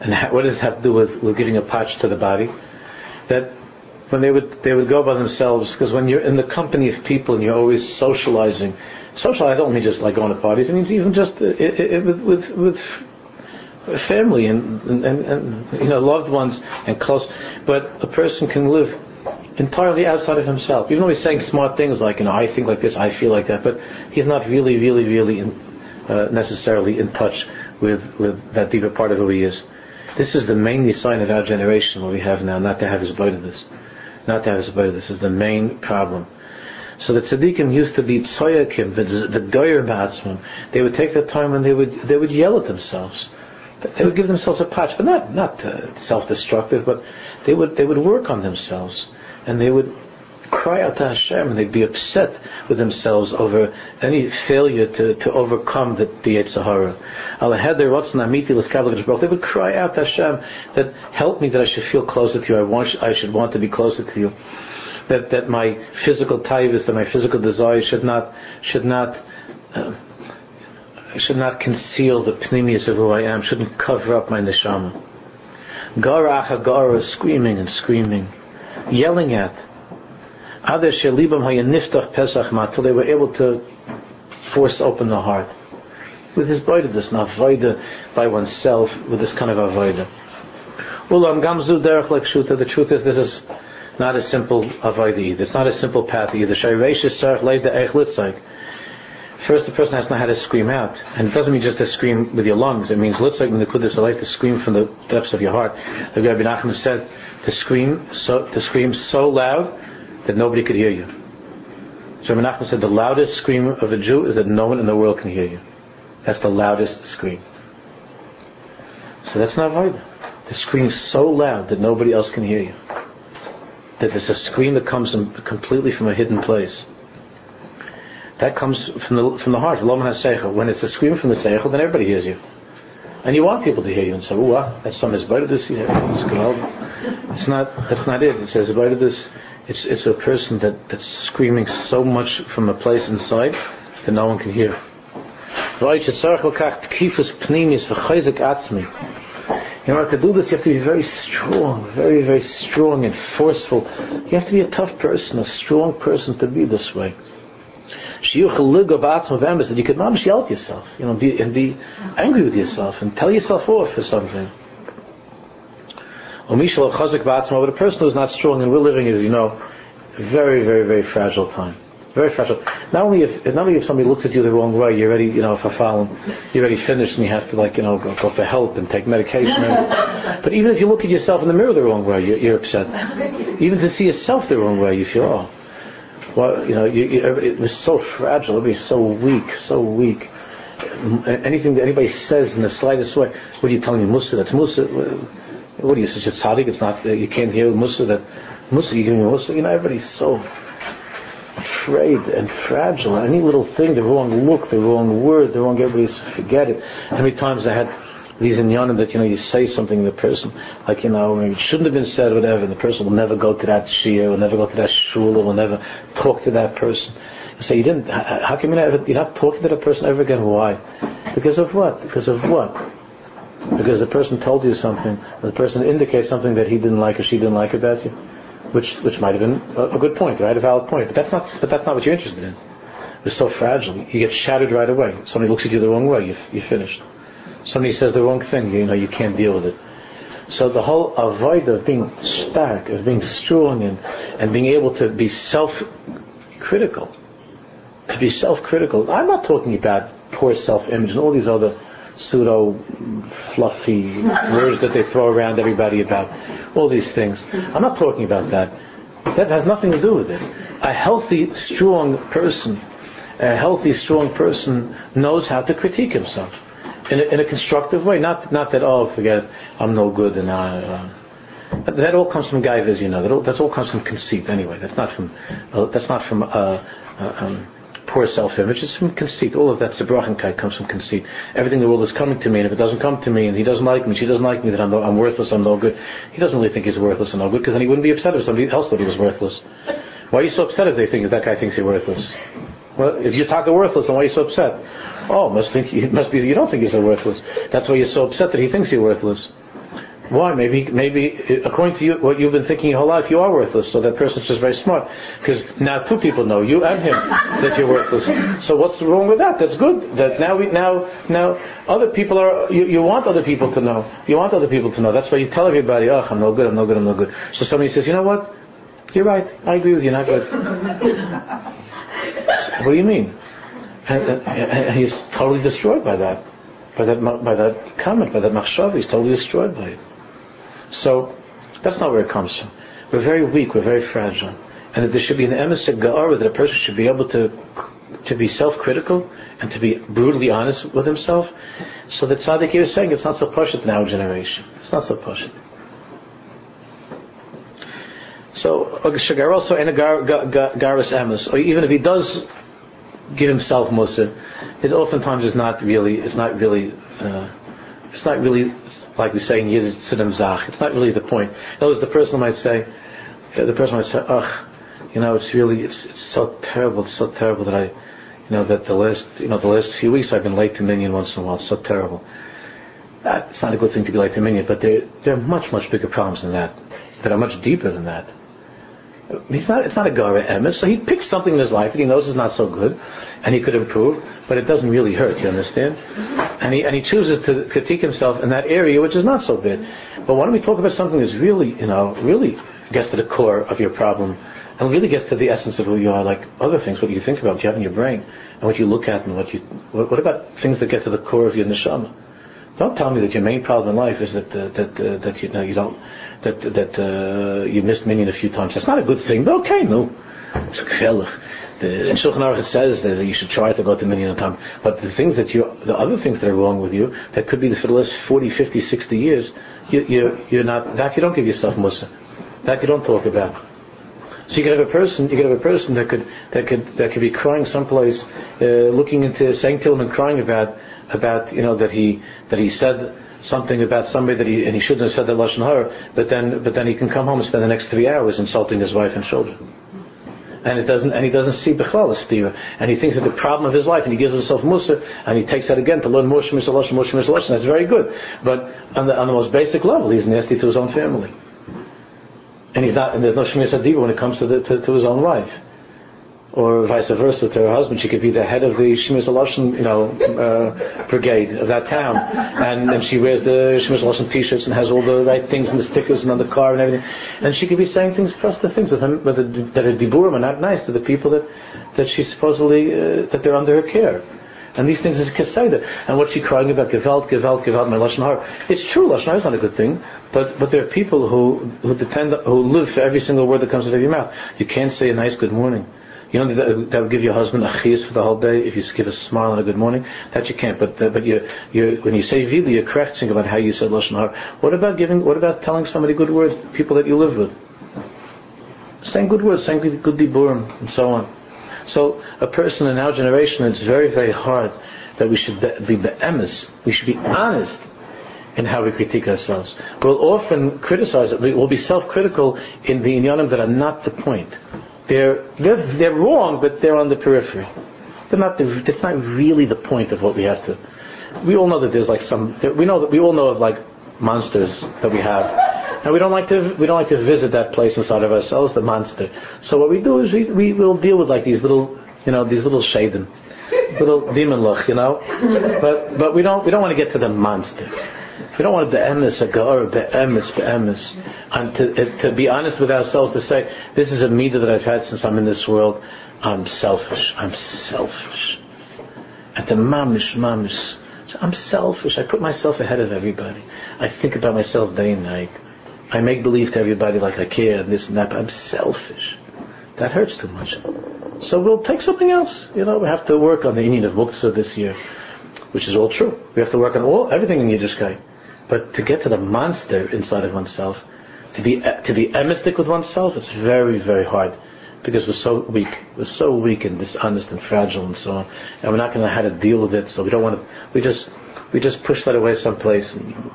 And what does this have to do with, with giving a patch to the body? That when they would they would go by themselves because when you're in the company of people and you're always socializing, socializing I don't mean just like going to parties. It means even just uh, it, it, it, with, with with family and, and, and, you know loved ones and close, but a person can live entirely outside of himself. Even though he's saying smart things like, you know, I think like this, I feel like that, but he's not really, really, really in, uh, necessarily in touch with with that deeper part of who he is. This is the main sign of our generation, what we have now, not to have his of this. Not to have his of this is the main problem. So the tzaddikim used to be tzoyakim, the goyer ba'atzmim. They would take the time and they would they would yell at themselves they would give themselves a patch, but not not uh, self-destructive, but they would they would work on themselves and they would cry out to Hashem and they'd be upset with themselves over any failure to, to overcome the, the yetzer hara. They would cry out to Hashem that help me that I should feel closer to you. I want I should want to be closer to you. That that my physical taivas, that my physical desire should not should not uh, I should not conceal the pneumius of who I am, shouldn't cover up my neshama. Gara Hagara screaming and screaming, yelling at. Other Shelibam Hayaniftach Pesach until they were able to force open the heart. With his this not voida by oneself, with this kind of avoida. Ulam Gamzu Derech Lekshuta, the truth is this is not a simple avodah either. It's not a simple path either. First, the person has to know how to scream out, and it doesn't mean just to scream with your lungs. It means looks like when the kudus to scream from the depths of your heart. The Rabbi Nachman said to scream so to scream so loud that nobody could hear you. So Rabbi Nachman said the loudest scream of a Jew is that no one in the world can hear you. That's the loudest scream. So that's not avodah. To scream so loud that nobody else can hear you. That there's a scream that comes completely from a hidden place. That comes from the from the heart. When it's a scream from the seichel, then everybody hears you, and you want people to hear you and say, "Oh, wow, ah, that's some this year." It's not. That's not it. It says better this. It's it's a person that, that's screaming so much from a place inside that no one can hear. In order to do this, you have to be very strong, very, very strong and forceful. You have to be a tough person, a strong person to be this way that you could not yell at yourself, you know, be, and be angry with yourself and tell yourself off for something. But a person who's not strong, and we're living, as you know, a very, very, very fragile time. Very fragile. Not only if not only if somebody looks at you the wrong way, you're ready, you know, if I follow, you're already finished and you have to like, you know, go, go for help and take medication. And, but even if you look at yourself in the mirror the wrong way, you're, you're upset. Even to see yourself the wrong way, you feel, oh, well, you know, you, you, it was so fragile. It was so weak, so weak. Anything that anybody says in the slightest way, what are you telling me, Musa? That's Musa. What are you, such a tzaddik? It's not, you can't hear Musa that, Musa, you giving me Musa? You know, everybody's so afraid and fragile. Any little thing, the wrong look, the wrong word, the wrong, everybody's forget it. How many times I had these inyanim that you know you say something to the person like you know it shouldn't have been said whatever and the person will never go to that shia will never go to that shul will never talk to that person. You say you didn't how come you never you're not talking to that person ever again? Why? Because of what? Because of what? Because the person told you something the person indicates something that he didn't like or she didn't like about you which which might have been a, a good point right? A valid point. But that's not but that's not what you're interested in. It's so fragile you get shattered right away. Somebody looks at you the wrong way you, you're finished somebody says the wrong thing, you know, you can't deal with it. So the whole avoid of being stark, of being strong and, and being able to be self-critical, to be self-critical. I'm not talking about poor self-image and all these other pseudo fluffy words that they throw around everybody about, all these things. I'm not talking about that. That has nothing to do with it. A healthy, strong person, a healthy, strong person knows how to critique himself in a, in a constructive way. Not not that oh forget it, I'm no good and I. Uh, that all comes from gaiva, you know. That all, that all comes from conceit anyway. That's not from uh, that's not from uh, uh um, poor self-image. It's from conceit. All of that zebrachenkeit comes from conceit. Everything in the world is coming to me, and if it doesn't come to me, and he doesn't like me, she doesn't like me, that I'm, no, I'm worthless, I'm no good. He doesn't really think he's worthless and no good, because then he wouldn't be upset if somebody else thought he was worthless. Why are you so upset if they think that guy thinks you're worthless? Well, if you're talking worthless, then why are you so upset? Oh, must think it must be you don't think he's so worthless. That's why you're so upset that he thinks you're worthless. Why? Maybe, maybe according to you, what you've been thinking your whole life, you are worthless. So that person's just very smart because now two people know you and him that you're worthless. So what's wrong with that? That's good. That now we now now other people are you, you want other people to know. You want other people to know. That's why you tell everybody, oh, I'm no good, I'm no good, I'm no good. So somebody says, you know what? You're right. I agree with you. Not good. what do you mean? And, and, he's totally destroyed by that, by that, by that comment, by that machshav. He's totally destroyed by it. So that's not where it comes from. We're very weak. We're very fragile, and that there should be an emissaire ga'ara that a person should be able to to be self-critical and to be brutally honest with himself. So that tzaddik here is saying it's not so pashut in our generation. It's not so pashut. So Shagar also in a garas emes, or even if he does give himself musa, it oftentimes is not really, it's not really, uh, it's not really, like we say in Yiddish, sidam zach. It's not really the point. In other words, the person might say, the person might say, ugh, you know, it's really, it's, it's so terrible, it's so terrible that I, you know, that the last, you know, the last few weeks I've been late to minyan once in a while. It's so terrible. That, it's not a good thing to be late to minyan, but there, there are much, much bigger problems than that, that are much deeper than that. He's not, it's not a gara emes, so he picks something in his life that he knows is not so good, and he could improve, but it doesn't really hurt, you understand? And he, and he chooses to critique himself in that area which is not so bad. But why don't we talk about something that's really, you know, really gets to the core of your problem, and really gets to the essence of who you are, like other things, what you think about, what you have in your brain, and what you look at, and what you, what, what about things that get to the core of your neshama? Don't tell me that your main problem in life is that uh, that uh, that you know you don't that that uh, you missed minyan a few times. That's not a good thing, but okay, no. It's the, in Shulchan Aruch it says that you should try to go to minyan a time. But the things that you, the other things that are wrong with you, that could be for the last 40, 50, 60 years, you, you, you're not, that you don't give yourself musa. That you don't talk about. So you could have a person, you could have a person that could, that could, that could be crying someplace, uh, looking into, saying to him and crying about, about, you know, that he, that he said something about somebody that he, and he shouldn't have said that Lashon Hara, but then, but then he can come home and spend the next three hours insulting his wife and children and it doesn't, and he doesn't see Bechlal Stira, and he thinks that the problem of his life, and he gives himself Musa, and he takes that again to learn more Shemis Alosh, more Shemis Alosh, that's very good. But on the, on the most basic level, he's nasty to his own family. And he's not, and there's no Shemis Adiba when it comes to, the, to, to his own wife or vice versa to her husband. She could be the head of the Aloshan, you know, uh, brigade of that town, and, and she wears the Shemus Aloshan t-shirts and has all the right things and the stickers and on the car and everything, and she could be saying things, the things with him, that are diburim are not nice to the people that that she supposedly uh, that they're under her care. And these things is keseda. And what she crying about, gewalt, gewalt, gewalt, my lashon hara. It's true, lashon hara is not a good thing, but but there are people who who depend, who live for every single word that comes out of your mouth. You can't say a nice good morning. You know that, that would give your husband a chiyas for the whole day if you give a smile and a good morning. That you can't. But uh, but you you when you say vidli, you're correcting about how you said lashon hara. What about giving? What about telling somebody good words? People that you live with, saying good words, saying good, good diburim, and so on. So a person in our generation, it's very very hard that we should be be'emes. We should be honest in how we critique ourselves. We'll often criticize it. We'll be self-critical in the inyanim that are not the point. They're, they're, they're wrong, but they're on the periphery. They're not the, that's not really the point of what we have to. We all know that there's like some, we know that we all know of like monsters that we have. And we don't like to, we don't like to visit that place inside of ourselves, the monster. So what we do is we, we will deal with like these little, you know, these little shaden, little demon look, you know. But, but we don't, we don't want to get to the monster. We don't want to be'emes, a ga'or, be'emes, be'emes. And to, to be honest with ourselves, to say, this is a midah that I've had since I'm in this world, I'm selfish. I'm selfish. And to mamish, mamish. I'm selfish. I put myself ahead of everybody. I think about myself day and night. I make believe to everybody like I care and this and that, but I'm selfish. That hurts too much. So we'll take something else. You know, we have to work on the inyan of Muktzah this year, which is all true. We have to work on all everything in Yiddishkeit. But to get to the monster inside of oneself, to be to be emistic with oneself, it's very very hard because we're so weak. We're so weak and dishonest and fragile and so on, and we're not going to know how to deal with it. So we don't want to. We just we just push that away someplace, and,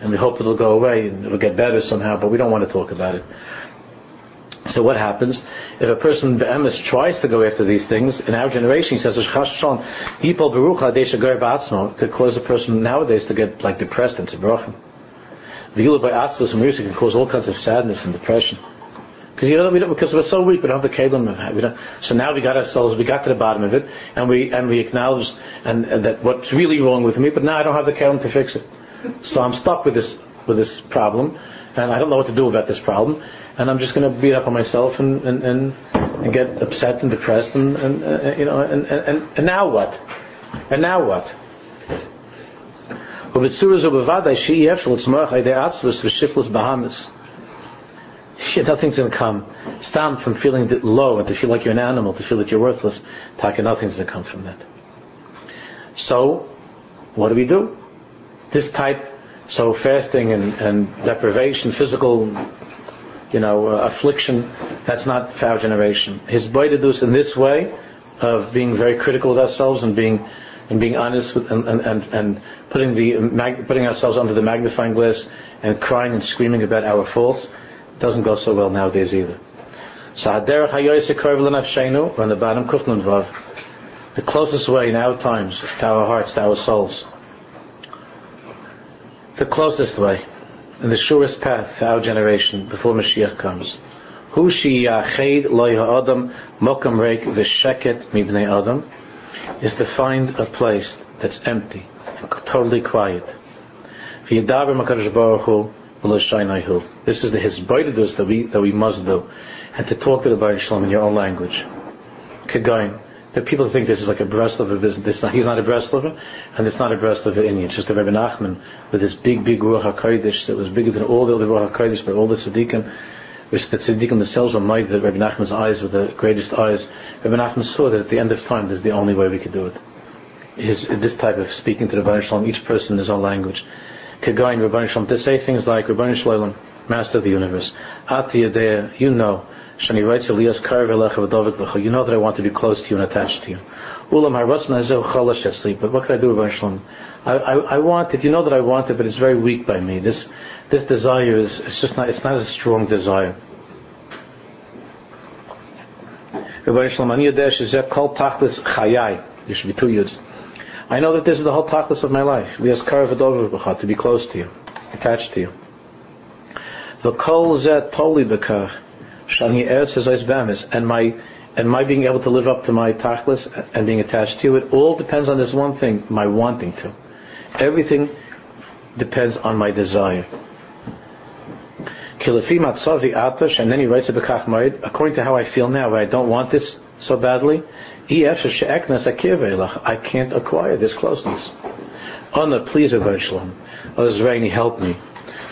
and we hope that it'll go away and it'll get better somehow. But we don't want to talk about it. So what happens if a person be'emes tries to go after these things? In our generation, he says, "People berucha could cause a person nowadays to get like depressed and tzibrochim. V'yilu by atzvus and music can cause all kinds of sadness and depression. Because you know, we because we're so weak, we don't have the kelim. We don't, so now we got ourselves, we got to the bottom of it, and we and we acknowledge and, and that what's really wrong with me. But now I don't have the kelim to fix it. So I'm stuck with this with this problem, and I don't know what to do about this problem and I'm just going to beat up on myself and and, and, and get upset and depressed and, and uh, you know and, and, and now what? And now what? Nothing's going to come. Stop from feeling low and to feel like you're an animal, to feel that you're worthless. Taka, nothing's going to come from that. So, what do we do? This type, so fasting and, and deprivation, physical you know, uh, affliction. That's not for our generation. His boydedus in this way of being very critical with ourselves and being and being honest with, and, and, and putting the mag, putting ourselves under the magnifying glass and crying and screaming about our faults doesn't go so well nowadays either. So on the bottom Kufnun Vav. The closest way in our times to our hearts, to our souls. The closest way and the surest path to our generation before Mashiach comes. Hu shi yached loy ha'adam mokam reik v'sheket mibnei adam is to find a place that's empty and totally quiet. V'yidaber makadosh baruch hu This is the hisbaidus that we that we must do, and to talk to the Baruch Shalom in your own language. Kegain. The people think this is like a business. This not, he's not a Breslover, and it's not a Breslover inyan. It's just a Rebbe Nachman with this big, big Ruach HaKodesh that was bigger than all the other Ruach HaKodesh, but all the Tzaddikim, which the Tzaddikim themselves were mighty, that Rebbe Nachman's eyes were the greatest eyes. Rebbe Nachman saw that at the end of time, this is the only way we could do it. His, this type of speaking to the Rebbe Shalom, each person in his own language. Kegain Rebbe Shalom, to say things like, Rebbe Shalom, Master of the Universe, Ati Yadea, you know, You know that I want to be close to you and attached to you. Ulam But what can I do, Rabbi Shalom? I, I, want it. You know that I want it, but it's very weak by me. This this desire is it's just not it's not a strong desire. Rabbi Shalom, Ani Yadesh is Kol Tachlis Chayai. There should be two yuds. I know that this is the whole tachlis of my life. Lias to be close to you, attached to you. The kol zet toli bekach. Shani Eretz and my and my being able to live up to my tachlis and being attached to it all depends on this one thing, my wanting to. Everything depends on my desire. And then he writes according to how I feel now, I don't want this so badly, I can't acquire this closeness. Anna, please, Shalom. Help me.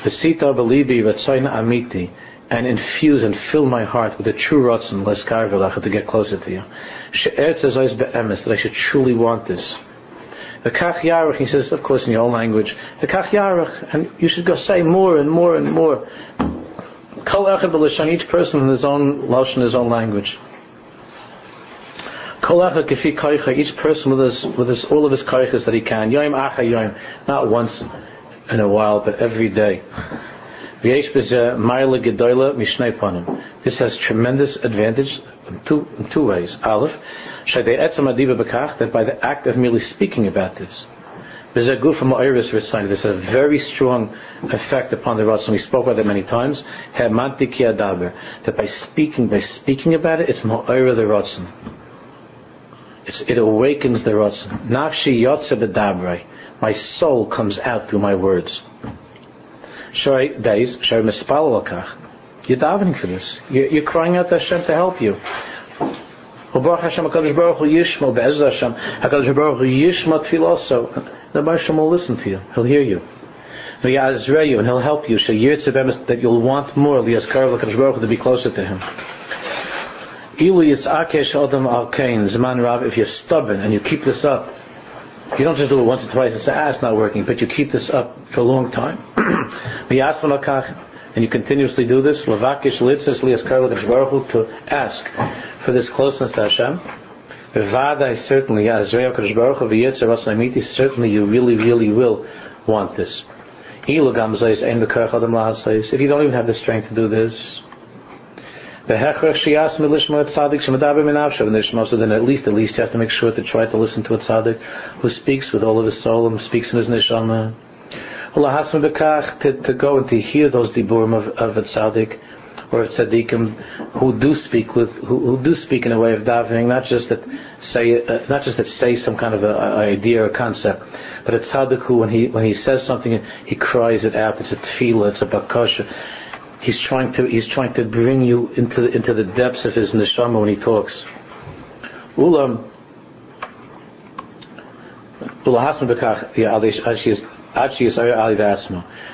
Vesita belibi amiti and infuse and fill my heart with a true ratzon leskar v'lacha to get closer to you. She'eretz ezayis be'emes that I should truly want this. The kach yarach, he says, of course, in your own language. The kach yarach, and you should go say more and more and more. Kol echad b'lishan, each person in his own lashon, his own language. Kol echad kefi koicha, each person with his, with his, all of his koichas that he can. Yoim acha yoim, not once in a while, but every day. This has tremendous advantage in two, in two ways. Aleph, that by the act of merely speaking about this, there's a a very strong effect upon the Ratzon. We spoke about that many times. That by speaking, by speaking about it, it's Ma'ira the Ratzon. it awakens the Ratzon. Nafshi yotze My soul comes out through my words. Shoy days, shoy mispal lokach. You're davening for this. You're, crying out to Hashem to help you. Baruch Hashem, HaKadosh Baruch Hu Yishma, Be'ez Hashem, HaKadosh Baruch Hu Yishma Tfiloso. The Hashem will listen to you. He'll hear you. V'yazreyu, and He'll help you. That you'll want more, Liyaskar HaKadosh Baruch Hu, to be closer to Him. Ilu Yitzakesh Adam Al Kain, Zman Rav, if you're stubborn and you keep this up, you don't just do it once or twice and say, ah, it's not working, but you keep this up for a long time. and you continuously do this, to ask for this closeness to Hashem. Certainly, certainly you really, really will want this. If you don't even have the strength to do this, then at least, at least you have to make sure to try to listen to a tzaddik who speaks with all of his soul and speaks in his neshama. To, to go and to hear those diburim of, of a tzaddik or of tzaddikim who do speak with, who, who do speak in a way of davening, not just that say, uh, not just that say some kind of a, a idea or concept, but a tzaddik who, when he when he says something, he cries it out. It's a tefillah, it's a bakasha he's trying to he's trying to bring you into into the depths of his neshama when he talks. Ulam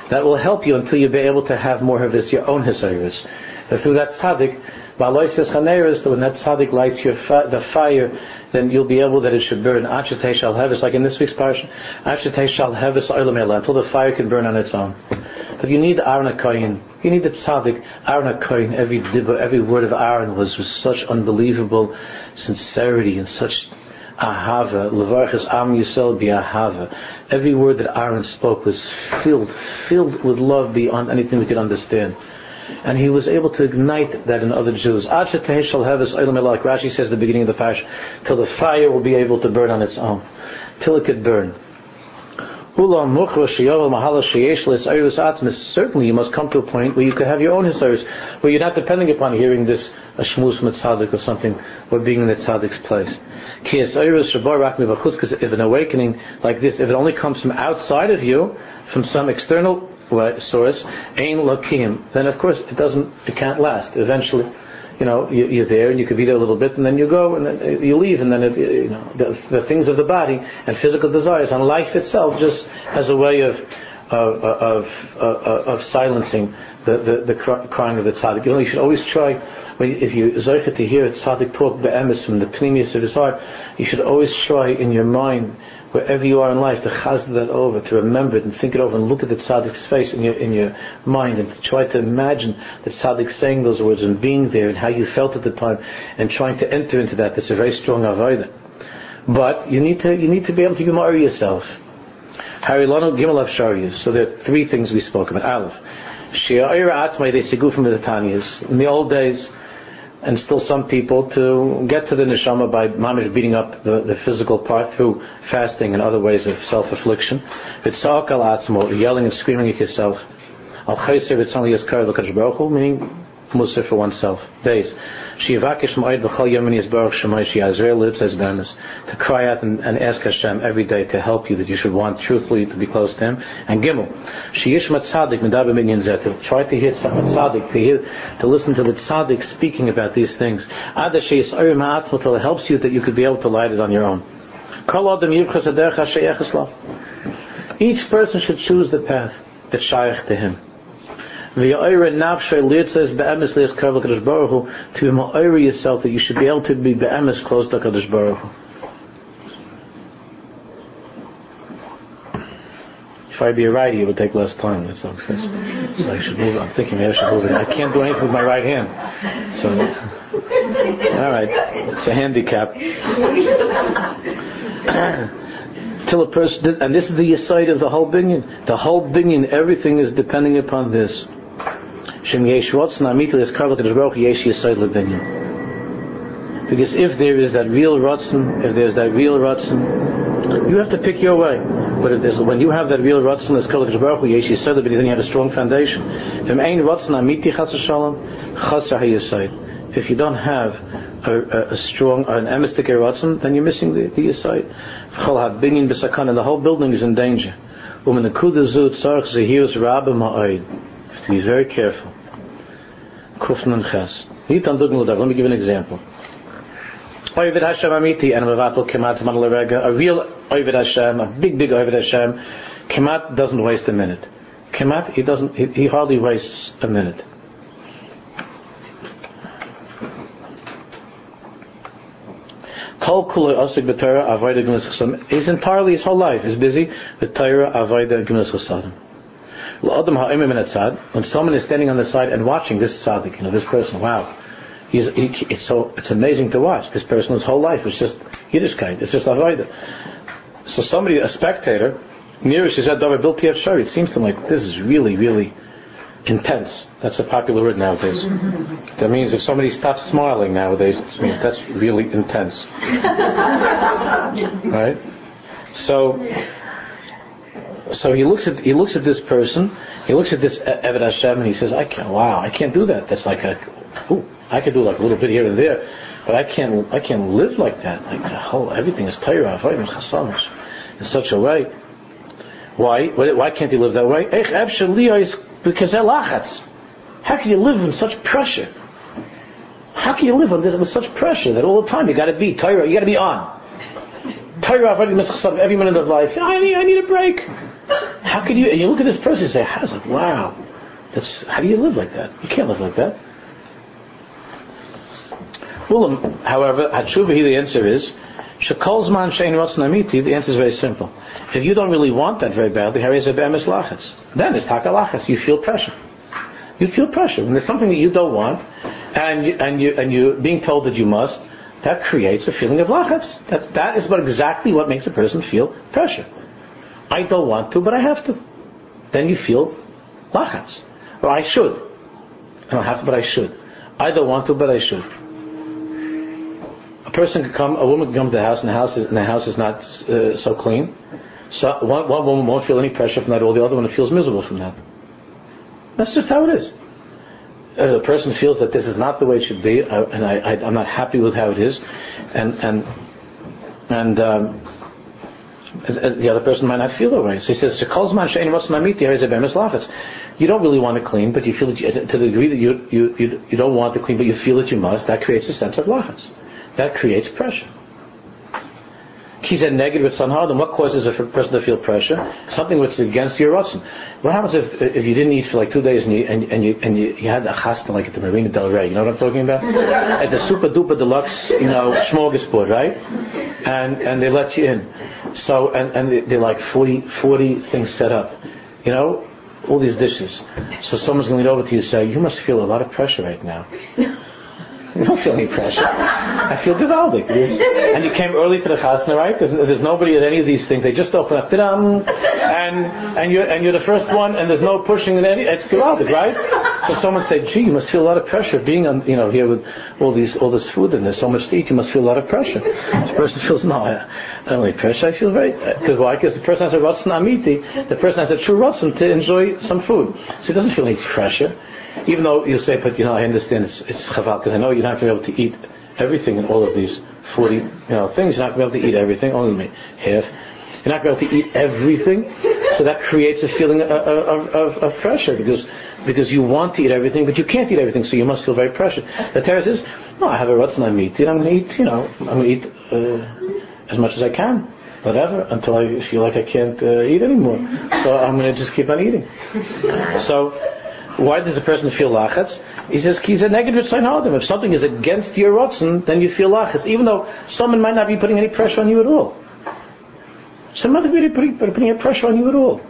that will help you until you'll be able to have more of this your own hisayrus. Through that tzaddik, when that tzaddik lights your fi- the fire, then you'll be able that it should burn. Achatei shall hevis, like in this week's parsha. Achatei shall hevis until the fire can burn on its own. But you need Aaron Koyin. You need the tzaddik. Aaron Koyin. Every dibba, every word of Aaron was with such unbelievable sincerity and such ahava. Levarchas am Yisrael bi ahava. Every word that Aaron spoke was filled, filled with love beyond anything we could understand. And he was able to ignite that in other Jews. Like Rashi says at the beginning of the parish, till the fire will be able to burn on its own. Till it could burn. Certainly you must come to a point where you could have your own hisayrus, where you're not depending upon hearing this a shmuz tzaddik or something, or being in the tzaddik's place. Because if an awakening like this, if it only comes from outside of you, from some external uh, source, ain lakim, then of course it doesn't, it can't last. Eventually, you know, you, are there and you could be there a little bit and then you go and then uh, you leave and then it, you know, the, the things of the body and physical desires and life itself just as a way of of, of, of, of silencing the, the, the, crying of the tzaddik. You know, you should always try, if you zeicha to hear a tzaddik talk be'emes from the pneumius of his heart, you should always try in your mind wherever you are in life, to chaz that over, to remember it and think it over and look at the tzaddik's face in your, in your mind and to try to imagine the tzaddik saying those words and being there and how you felt at the time and trying to enter into that. That's a very strong avodah. But you need to, you need to be able to gemara yourself. Harilano Gimel Afsharius. So there are three things we spoke about. Aleph. Shi'a'ira Atzmai, they sigufim the Tanyas. In the old days, and still some people to get to the neshama by mamish beating up the, the physical part through fasting and other ways of self-affliction. V'tzak al yelling and screaming at yourself. Al chayser v'tzali yaskar v'kadosh meaning musar for oneself. Days. Shivakish ma'id b'chal yomini yisbarach shemai shi'azrael lives as bemis. To cry out and, and, ask Hashem every day to help you that you should want truthfully to be close to Him. And Gimel. Sheyish mat medaber minyan zetil. Try to hear tzaddik, to hear, to listen to the tzaddik speaking about these things. Ada sheyis oyer ma'atzmo till it helps you that you could be able to light it on your own. Each person should choose the path that's shaykh to him. V'ya'ira nafshay litzes be'emes li'es to ma'ira yourself that you should be able to be be'emes close to Kadosh Baruch Hu. If I'd be a righty, it would take less time. So, so I should move. I'm thinking maybe I should move it. I can't do anything with my right hand. So, all right, it's a handicap. Till a person, and this is the aside of the whole binyan. The whole binyan, everything is depending upon this. Because if there is that real rotzen, if there's that real rotzen, you have to pick your way. But if there's, when you have that real rotzen as karla kadosh baruch yesh yisayid lebinyan, then you have a strong foundation. If you don't have a, a, a strong, an emistic rotzen, then you're missing the, the b'sakan, and the whole building is in danger. Um the kudazu tzarch zehirus rabba ma'ayid have to be very careful. Kufnan Ches. Let me give an example. Oivid Hashem Amiti and Mavatul Kemat Man A real Oivid Hashem, a big, big Oivid Hashem, Kemat doesn't waste a minute. Kemat, he doesn't, he, he hardly wastes a minute. He's entirely, his whole life is busy with Torah, Avodah, Gemilas Chasadim. When someone is standing on the side and watching this tzaddik, you know, this person, wow, he's, he, it's so, it's amazing to watch. This person, person's whole life is just Yiddishkeit. It's just avodah. So somebody, a spectator, near said, Davar Bilti Shari, it seems to him like this is really, really intense. That's a popular word nowadays. That means if somebody stops smiling nowadays, it means that's really intense. right? So, so he looks at he looks at this person, he looks at this Eved Hashem, and he says, "I can't. Wow, I can't do that. That's like a, ooh, I could do like a little bit here and there, but I can't. I can't live like that. Like the whole everything is Torah, in such a way. Why? Why can't he live that way? Because lachats. How can you live in such pressure? How can you live on this with such pressure that all the time you got to be Torah, you got to be on. Torah every minute of life. I need, I need a break. How can you, and you look at this person and say, how's like, wow, that's, how do you live like that? You can't live like that. Well, however, Hatshuva, the answer is, Shakolzman Shein Namiti, the answer is very simple. If you don't really want that very badly, then it's takalachas. You feel pressure. You feel pressure. When there's something that you don't want, and you, and you, and you being told that you must, that creates a feeling of lachas. That, that is what exactly what makes a person feel pressure. I don't want to, but I have to. Then you feel lachats. Or I should. I don't have to, but I should. I don't want to, but I should. A person could come, a woman could come to the house, and the house is, and the house is not uh, so clean. So one, one woman won't feel any pressure from that, or the other one feels miserable from that. That's just how it is. If a person feels that this is not the way it should be, uh, and I, am not happy with how it is, and and and um, The other person might not feel that way. So he says, You don't really want to clean, but you feel that you, to the degree that you, you, you, you don't want to clean, but you feel that you must, that creates a sense of lachas. That creates pressure. He said negative somehow, then what causes a person to feel pressure? Something which is against your ratzon. What happens if, if you didn't eat for like two days and you, and, and you, and you, you had a chasna like at the Marina Del Rey, you know what I'm talking about? at the super duper deluxe, you know, smorgasbord, right? And, and they let you in. So, and, and they're like 40, 40 things set up. You know, all these dishes. So someone's going to lean over to you and say, you must feel a lot of pressure right now. You don't feel any pressure. I feel gewaldig. And you came early to the chasna, right? Because there's nobody at any of these things. They just open up, and and you're and you're the first one, and there's no pushing in any. It's gewaldig, right? So someone said, "Gee, you must feel a lot of pressure being on, you know, here with all these all this food and there's so much to eat. You must feel a lot of pressure." The person feels, "No, I don't need pressure. I feel very uh, because why? Because the person has a rotzen amiti. The person has a true rotzen to enjoy some food, so he doesn't feel any pressure." Even though you say, but you know, I understand it's, it's chaval, because I know you're not going to be able to eat everything in all of these 40, you know, things. You're not going to be able to eat everything, only half. You're not going to be able to eat everything. So that creates a feeling of, of, of, pressure because, because you want to eat everything, but you can't eat everything, so you must feel very pressured. The Torah says, no, I have a rotzen, I'm eating, I'm going to eat, you know, I'm going to eat, uh, as much as I can whatever until I feel like I can't uh, eat anymore. So I'm going to just keep on eating. So why does a person feel lachats? He says, "He's a negative sign If something is against your rotzen, then you feel lachats, even though someone might not be putting any pressure on you at all. Someone might be putting, any pressure on you at all.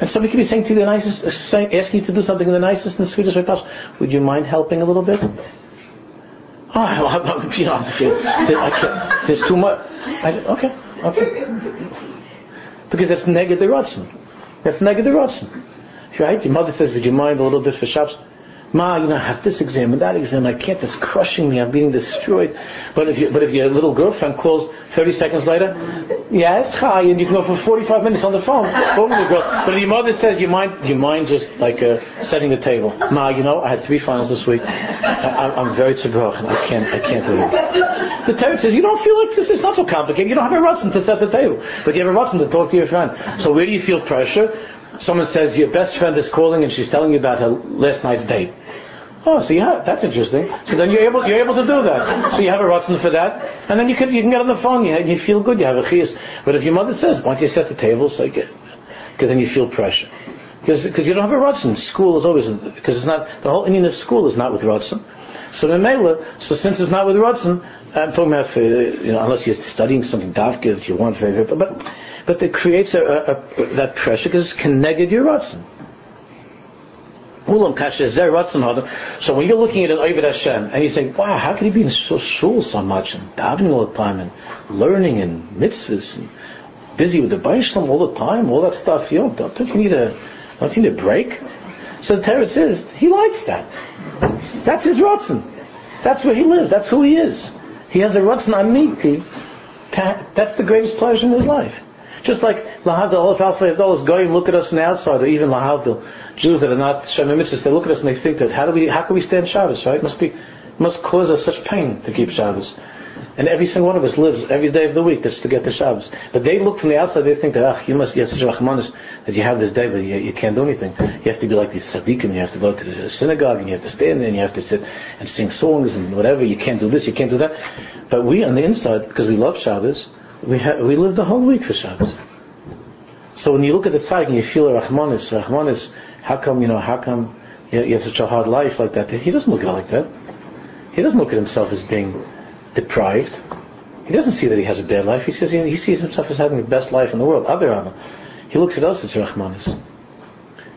And somebody could be saying to you the nicest, uh, asking you to do something in the nicest and sweetest way possible. Would you mind helping a little bit? Oh, I, you know, I can't, there's too much. I, okay, okay. Because that's negative rotzen. That's negative rotzen. Right? Your mother says, would you mind a little bit for shops? Ma, you know, I have this exam and that exam. I can't. It's crushing me. I'm being destroyed. But if you, but if your little girlfriend calls 30 seconds later, yes, hi, and you can go for 45 minutes on the phone. But if your mother says, you mind, you mind just like uh, setting the table. Ma, you know, I had three finals this week. I, am very tzibroch. I can't, I can't do it. The Torah says, you don't feel like this. It's not so complicated. You don't have a rutzen to set the table, but you have a rutzen to talk to your friend. So where do you feel pressure? Someone says your best friend is calling and she's telling you about her last night's date. Oh, so yeah, that's interesting. So then you're able, you're able to do that. So you have a rotzen for that, and then you can, you can get on the phone, you, you feel good, you have a chiyas. But if your mother says, why don't you set the table, so because then you feel pressure. Because, because you don't have a rotzen. School is always, because it's not, the whole inyan of school is not with rotzen. So then Mela, so since it's not with rotzen, I'm talking about for, you know, unless you're studying something dafka that you want very, but, but it creates a, a, a, that pressure because it's connected to your ratzon. So when you're looking at an Ovid Hashem and you say, wow, how can he be in so shul so much and davening all the time and learning and mitzvahs and busy with the Baishlam all the time, all that stuff, you don't, don't you need a, don't you need a break? So the Torah says, he likes that. That's his Ratzon. That's where he lives. That's who he is. He has a Ratzon Amiti. That's the greatest pleasure in his life. Just like Lahavdil, Alpha Avdol goyim look at us from the outside, or even Lahavdil, Jews that are not Shemim they look at us and they think that how do we, how can we stand Shabbos, right? It must be, must cause us such pain to keep Shabbos. And every single one of us lives every day of the week just to get the Shabbos. But they look from the outside, they think that, ah, you must, you have such a Rahmanis that you have this day, but you, you can't do anything. You have to be like these tzaddikim, you have to go to the synagogue, and you have to stand there, and you have to sit and sing songs and whatever. You can't do this, you can't do that. But we on the inside, because we love Shabbos, we, ha- we live the whole week for Shabbos. So when you look at the tzaddik and you feel Rahmanis, Rahmanis, how come, you know, how come you have such a hard life like that? He doesn't look at it like that. He doesn't look at himself as being deprived. He doesn't see that he has a bad life. He says he, he sees himself as having the best life in the world. Other He looks at us as Rahmanis.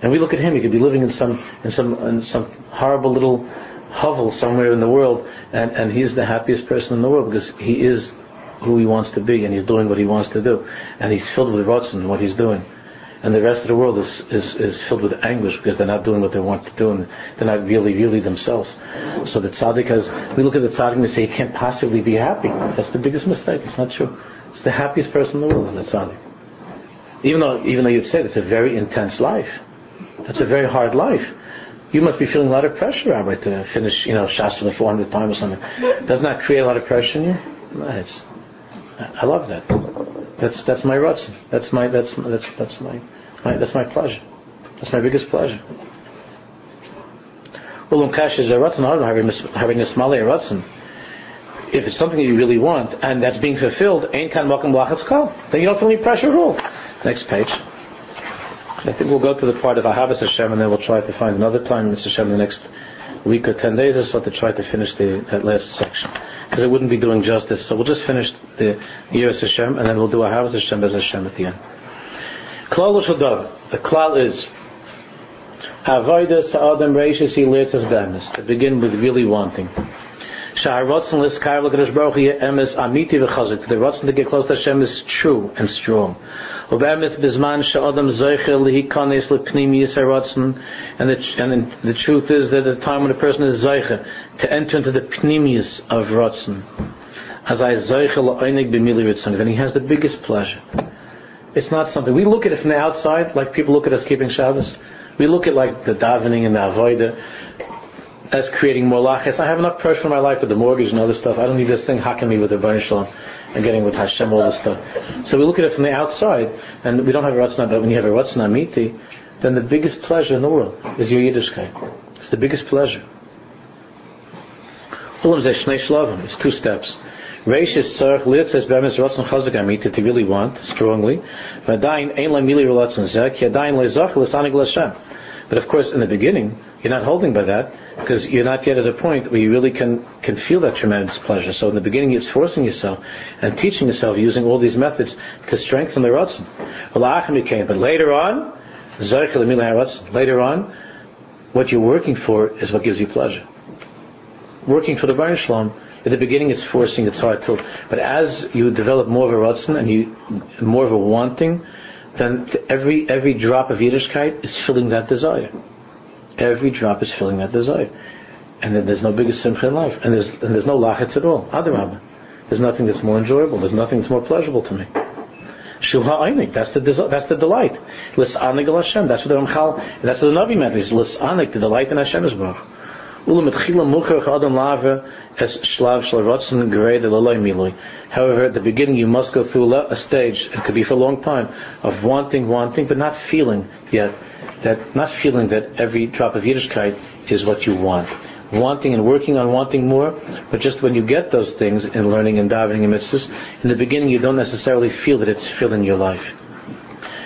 And we look at him, he could be living in some, in some, in some horrible little hovel somewhere in the world, and, and he's the happiest person in the world because he is who he wants to be and he's doing what he wants to do. And he's filled with rotzen in what he's doing. And the rest of the world is, is, is filled with anguish because they're not doing what they want to do and they're not really, really themselves. So the tzaddik has, we look at the tzaddik and we say he can't possibly be happy. That's the biggest mistake. It's not true. It's the happiest person in the world, the tzaddik. Even though, even though you've said it's a very intense life. That's a very hard life. You must be feeling a lot of pressure, Rabbi, to finish, you know, Shas for the 400th time or something. Doesn't that create a lot of pressure in you? It's, I love that. That's that's my rutzen. That's my that's that's that's my, my that's my pleasure. That's my biggest pleasure. Well, um kash is a rutzen having a smali rutzen. If it's something that you really want and that's being fulfilled, ain't kan. Then you don't feel any pressure at all. Next page. I think we'll go to the part of Ahavas Hashem and then we'll try to find another time, Mr. Hashem, the next week or ten days or so to try to finish the, that last section. Because it wouldn't be doing justice. So we'll just finish the Yiras Hashem and then we'll do a Ahavas Hashem as Hashem at the end. Klal Shadav. The klal is Avodah Sa'adam Reishis Yilitzas Bemis. To begin with really wanting. Shaharotzen Liskar L'Kadosh Baruch Hu Emes Amiti V'Chazik. The Rotzen to get close to Hashem is true and strong. Ubemis Bizman Sha'adam Zeichel Lihikanes L'Pnimiyis HaRotzen. And the, and the truth is that at the time when a person is Zeichel, to enter into the Pnimiyis of Rotzen. As I Zeichel L'Einig B'Mili Ritzon. Then he has the biggest pleasure. It's not something, we look at it from the outside, like people look at us keeping Shabbos. We look at like the davening and the avodah as creating more lachas. I have enough pressure in my life with the mortgage and other stuff. I don't need this thing hacking me with the Baruch Shalom and getting with Hashem all this stuff. So we look at it from the outside, and we don't have a ratzna, but when you have a Ratzon Amiti, then the biggest pleasure in the world is your Yiddishkeit. It's the biggest pleasure. It's two steps. Reish is tzarech litzes bemes rotzen chazak amiti to really want strongly. V'adayin ein la mili lezach l'sanig l'Hashem. But of course, in the beginning, you're not holding by that because you're not yet at a point where you really can can feel that tremendous pleasure. So in the beginning, it's forcing yourself and teaching yourself using all these methods to strengthen the rotzen. But later on, later on, what you're working for is what gives you pleasure. Working for the Baruch Shalom at the beginning, it's forcing, it's hard to. But as you develop more of a ratzon and you more of a wanting, then every every drop of Yiddishkeit is filling that desire. Every drop is filling that desire, and then there's no bigger simcha in life, and there's and there's no lachitz at all. Adarabah. There's nothing that's more enjoyable. There's nothing that's more pleasurable to me. Shuvha Einik, that's the that's the delight. Lisanik Hashem, that's what the Ramchal, that's what the Navi meant. Is the delight in Hashem is Baruch. However, at the beginning you must go through a stage, it could be for a long time, of wanting, wanting, but not feeling yet, that not feeling that every drop of Yiddishkeit is what you want. Wanting and working on wanting more, but just when you get those things in learning and davening and mitzvahs, in the beginning you don't necessarily feel that it's filling your life.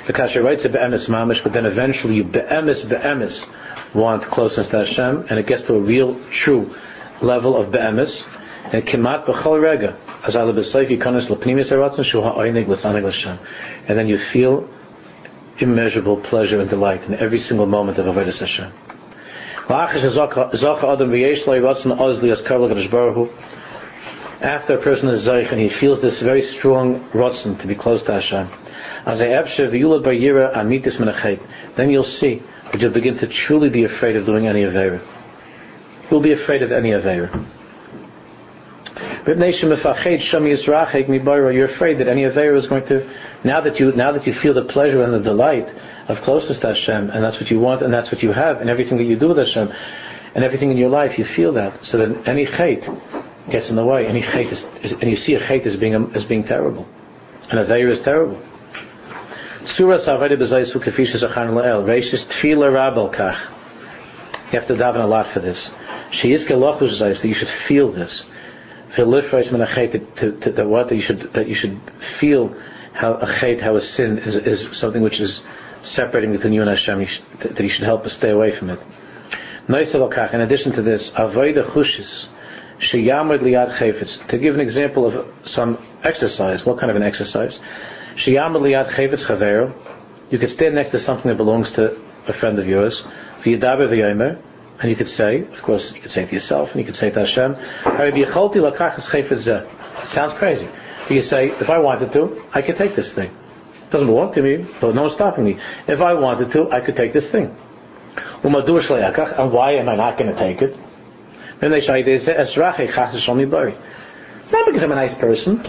The Kasha writes a be'emes mamish, but then eventually you be'emes be'emes want closeness to Hashem, and it gets to a real, true level of be'emes. And kimat b'chol rega, as ala b'sayf yikonis l'pnimis haratzon shu ha'oinig l'sanig l'shem. And then you feel immeasurable pleasure and delight in every single moment of Avodah Hashem. After a person is Zaych and he feels this very strong rotzen to be close to Hashem, then you'll see that you'll begin to truly be afraid of doing any Avera. You'll be afraid of any Avera. You're afraid that any Avera is going to, now that you, now that you feel the pleasure and the delight of closeness to Hashem, and that's what you want, and that's what you have, and everything that you do with Hashem, and everything in your life, you feel that. So that any chait gets in the way. Any chait is, is and you see a chait as being, as being terrible. And Avera is terrible. Surah Savayda B'Zayis Hukafish Zachan La'el. Reishis Tfila Rabel Kach. You have to daven a lot for this. She is Gelochus Zayis, that you should feel this. V'lifresh min achet, that what, that you should, that you should feel how a chet, how a sin is, is something which is separating between you and Hashem, you should, that you should help us stay away from it. In addition to this, avoid chushis, sheyamad liyad chayfetz. To give an example of some exercise, what kind of an exercise? You could stand next to something that belongs to a friend of yours. And you could say, of course, you could say it to yourself, and you could say it to Hashem. Sounds crazy. You say, if I wanted to, I could take this thing. It doesn't belong to me, but no one's stopping me. If I wanted to, I could take this thing. And why am I not going to take it? Not because I'm a nice person,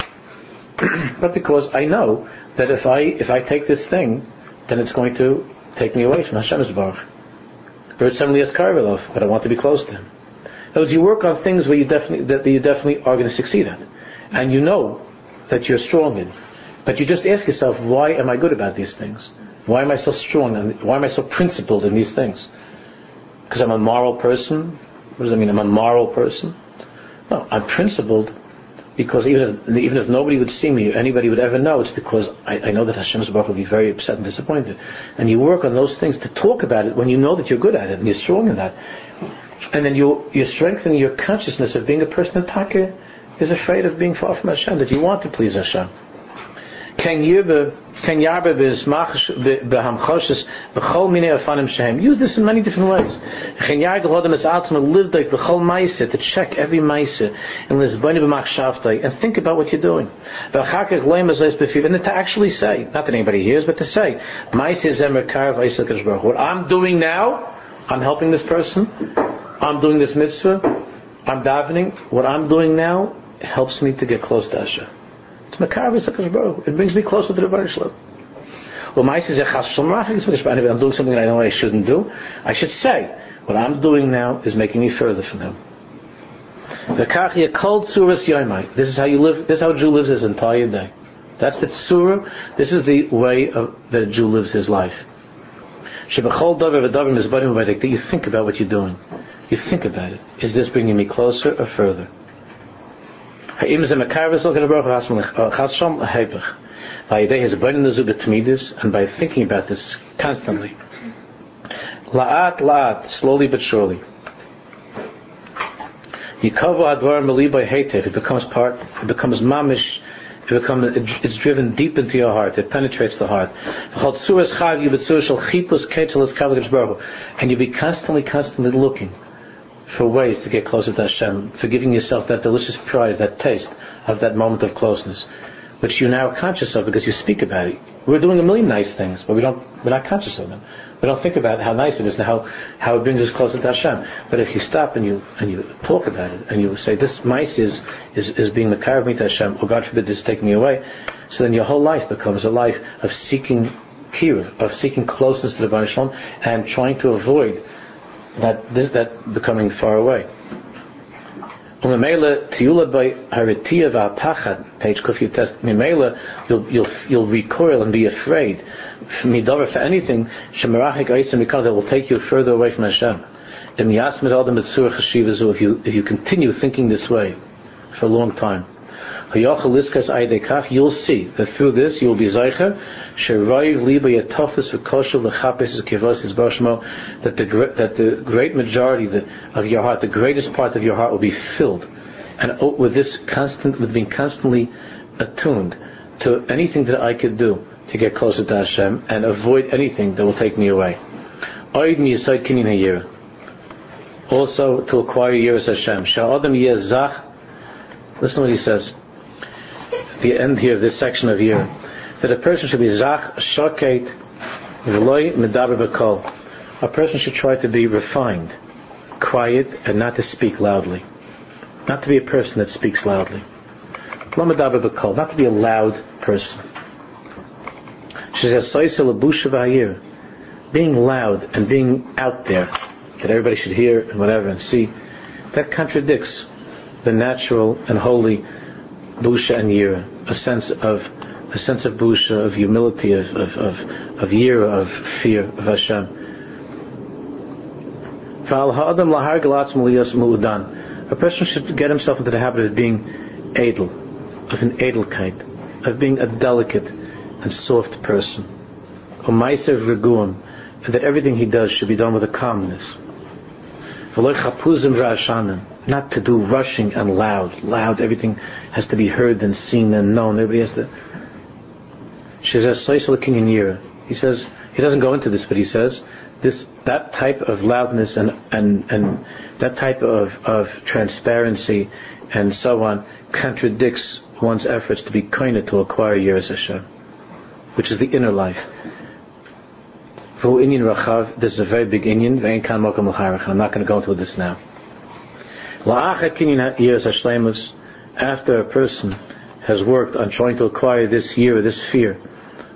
but because I know that if I if I take this thing, then it's going to take me away from Hashem's Baruch. Bird suddenly has Karvelov, but I want to be close to him. In other words, you work on things where you definitely that you definitely are going to succeed at, and you know that you're strong in, But you just ask yourself, why am I good about these things? Why am I so strong and why am I so principled in these things? Because I'm a moral person? What does that mean? I'm a moral person? No, I'm principled because even if, even if nobody would see me, anybody would ever know, it's because I, I know that Hashem's Baruch will be very upset and disappointed. And you work on those things to talk about it when you know that you're good at it and you're strong in that. And then you, you're strengthening your consciousness of being a person that taka is afraid of being far from Hashem, that you want to please Hashem. Use this in many different ways. To check every maise and think about what you're doing. And to actually say, not that anybody hears, but to say. What I'm doing now, I'm helping this person. I'm doing this mitzvah. I'm davening. What I'm doing now helps me to get close to Hashem. It brings me closer to the Baruch Shalom. Well, my says, I'm doing something I know I shouldn't do. I should say, what I'm doing now is making me further from Him. This is how you live. This is how a Jew lives his entire day. That's the tzura. This is the way of, that a Jew lives his life. That you think about what you're doing. You think about it. Is this bringing me closer or further? Ha'im ze mekarves look at the Baruch Chashom ha'hepech. By day his burning the zubet and by thinking about this constantly. La'at la'at, slowly but surely. Yikavu advar mali by hetev, it becomes part, it becomes mamish, it becomes, it's driven deep into your heart, it penetrates the heart. And you be constantly, constantly looking for ways to get closer to Hashem, for giving yourself that delicious prize, that taste of that moment of closeness, which you're now conscious of because you speak about it. We're doing a million nice things, but we don't, we're not conscious of them. We don't think about how nice it is and how, how it brings us closer to Hashem. But if you stop and you, and you talk about it, and you say, this mice is, is, is being the car of me to Hashem, or God forbid this is taking me away, so then your whole life becomes a life of seeking kiruv, of seeking closeness to the Baruch and trying to avoid that this, that becoming far away. Umemela tiyula by haritia v'apachad, page kuf test. Mimela, you'll you'll you'll recoil and be afraid. Midavar for anything shemerachik aisim because that will take you further away from Hashem. If you if you continue thinking this way for a long time, you'll see that through this you'll be zeicher that the that the great majority of your heart, the greatest part of your heart, will be filled, and with this constant, with being constantly attuned to anything that I could do to get closer to Hashem and avoid anything that will take me away. Also to acquire Yiras Hashem. Listen to what he says the end here of this section of year, that a person should be zach shaket v'loy medaber b'kol. A person should try to be refined, quiet, and not to speak loudly. Not to be a person that speaks loudly. Lo medaber b'kol. Not to be a loud person. She says, being loud and being out there, that everybody should hear and whatever and see, that contradicts the natural and holy busha and yira, a sense of a sense of busha, of humility, of of of, of yira, of fear of Hashem. A person should get himself into the habit of being edel, of an edelkeit, of being a delicate and soft person. That everything he does should be done with a calmness not to do rushing and loud. Loud, everything has to be heard and seen and known. Everybody has to. She says, He says, he doesn't go into this, but he says, this, that type of loudness and, and, and that type of, of transparency and so on contradicts one's efforts to be kinder to acquire Yiras Hashem, which is the inner life. This is a very big inyan. I'm not going to go into this now. After a person has worked on trying to acquire this year, this fear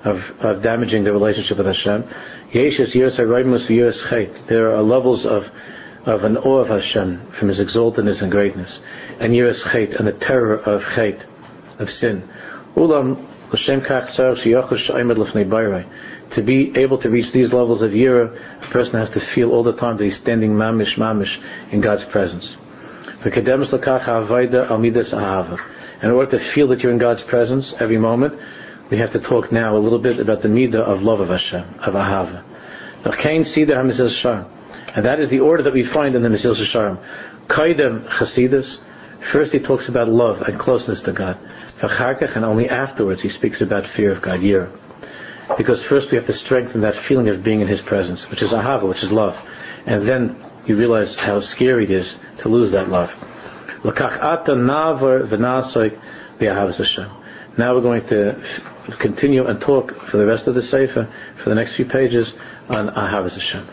of, of damaging the relationship with Hashem, there are levels of, of an awe of Hashem from His exaltedness and greatness, and chet, and the terror of chet, of sin. Ulam To be able to reach these levels of yira, a person has to feel all the time that he's standing mamish mamish in God's presence. In order to feel that you're in God's presence every moment, we have to talk now a little bit about the midah of love of Hashem, of ahava. And that is the order that we find in the Mesilas Yesharim. Kaidem Chasidus, first he talks about love and closeness to God. And only afterwards he speaks about fear of God, yira. Because first we have to strengthen that feeling of being in His presence, which is ahava, which is love. And then you realize how scary it is to lose that love. Now we're going to continue and talk for the rest of the Sefer, for the next few pages, on Ahavas Hashem.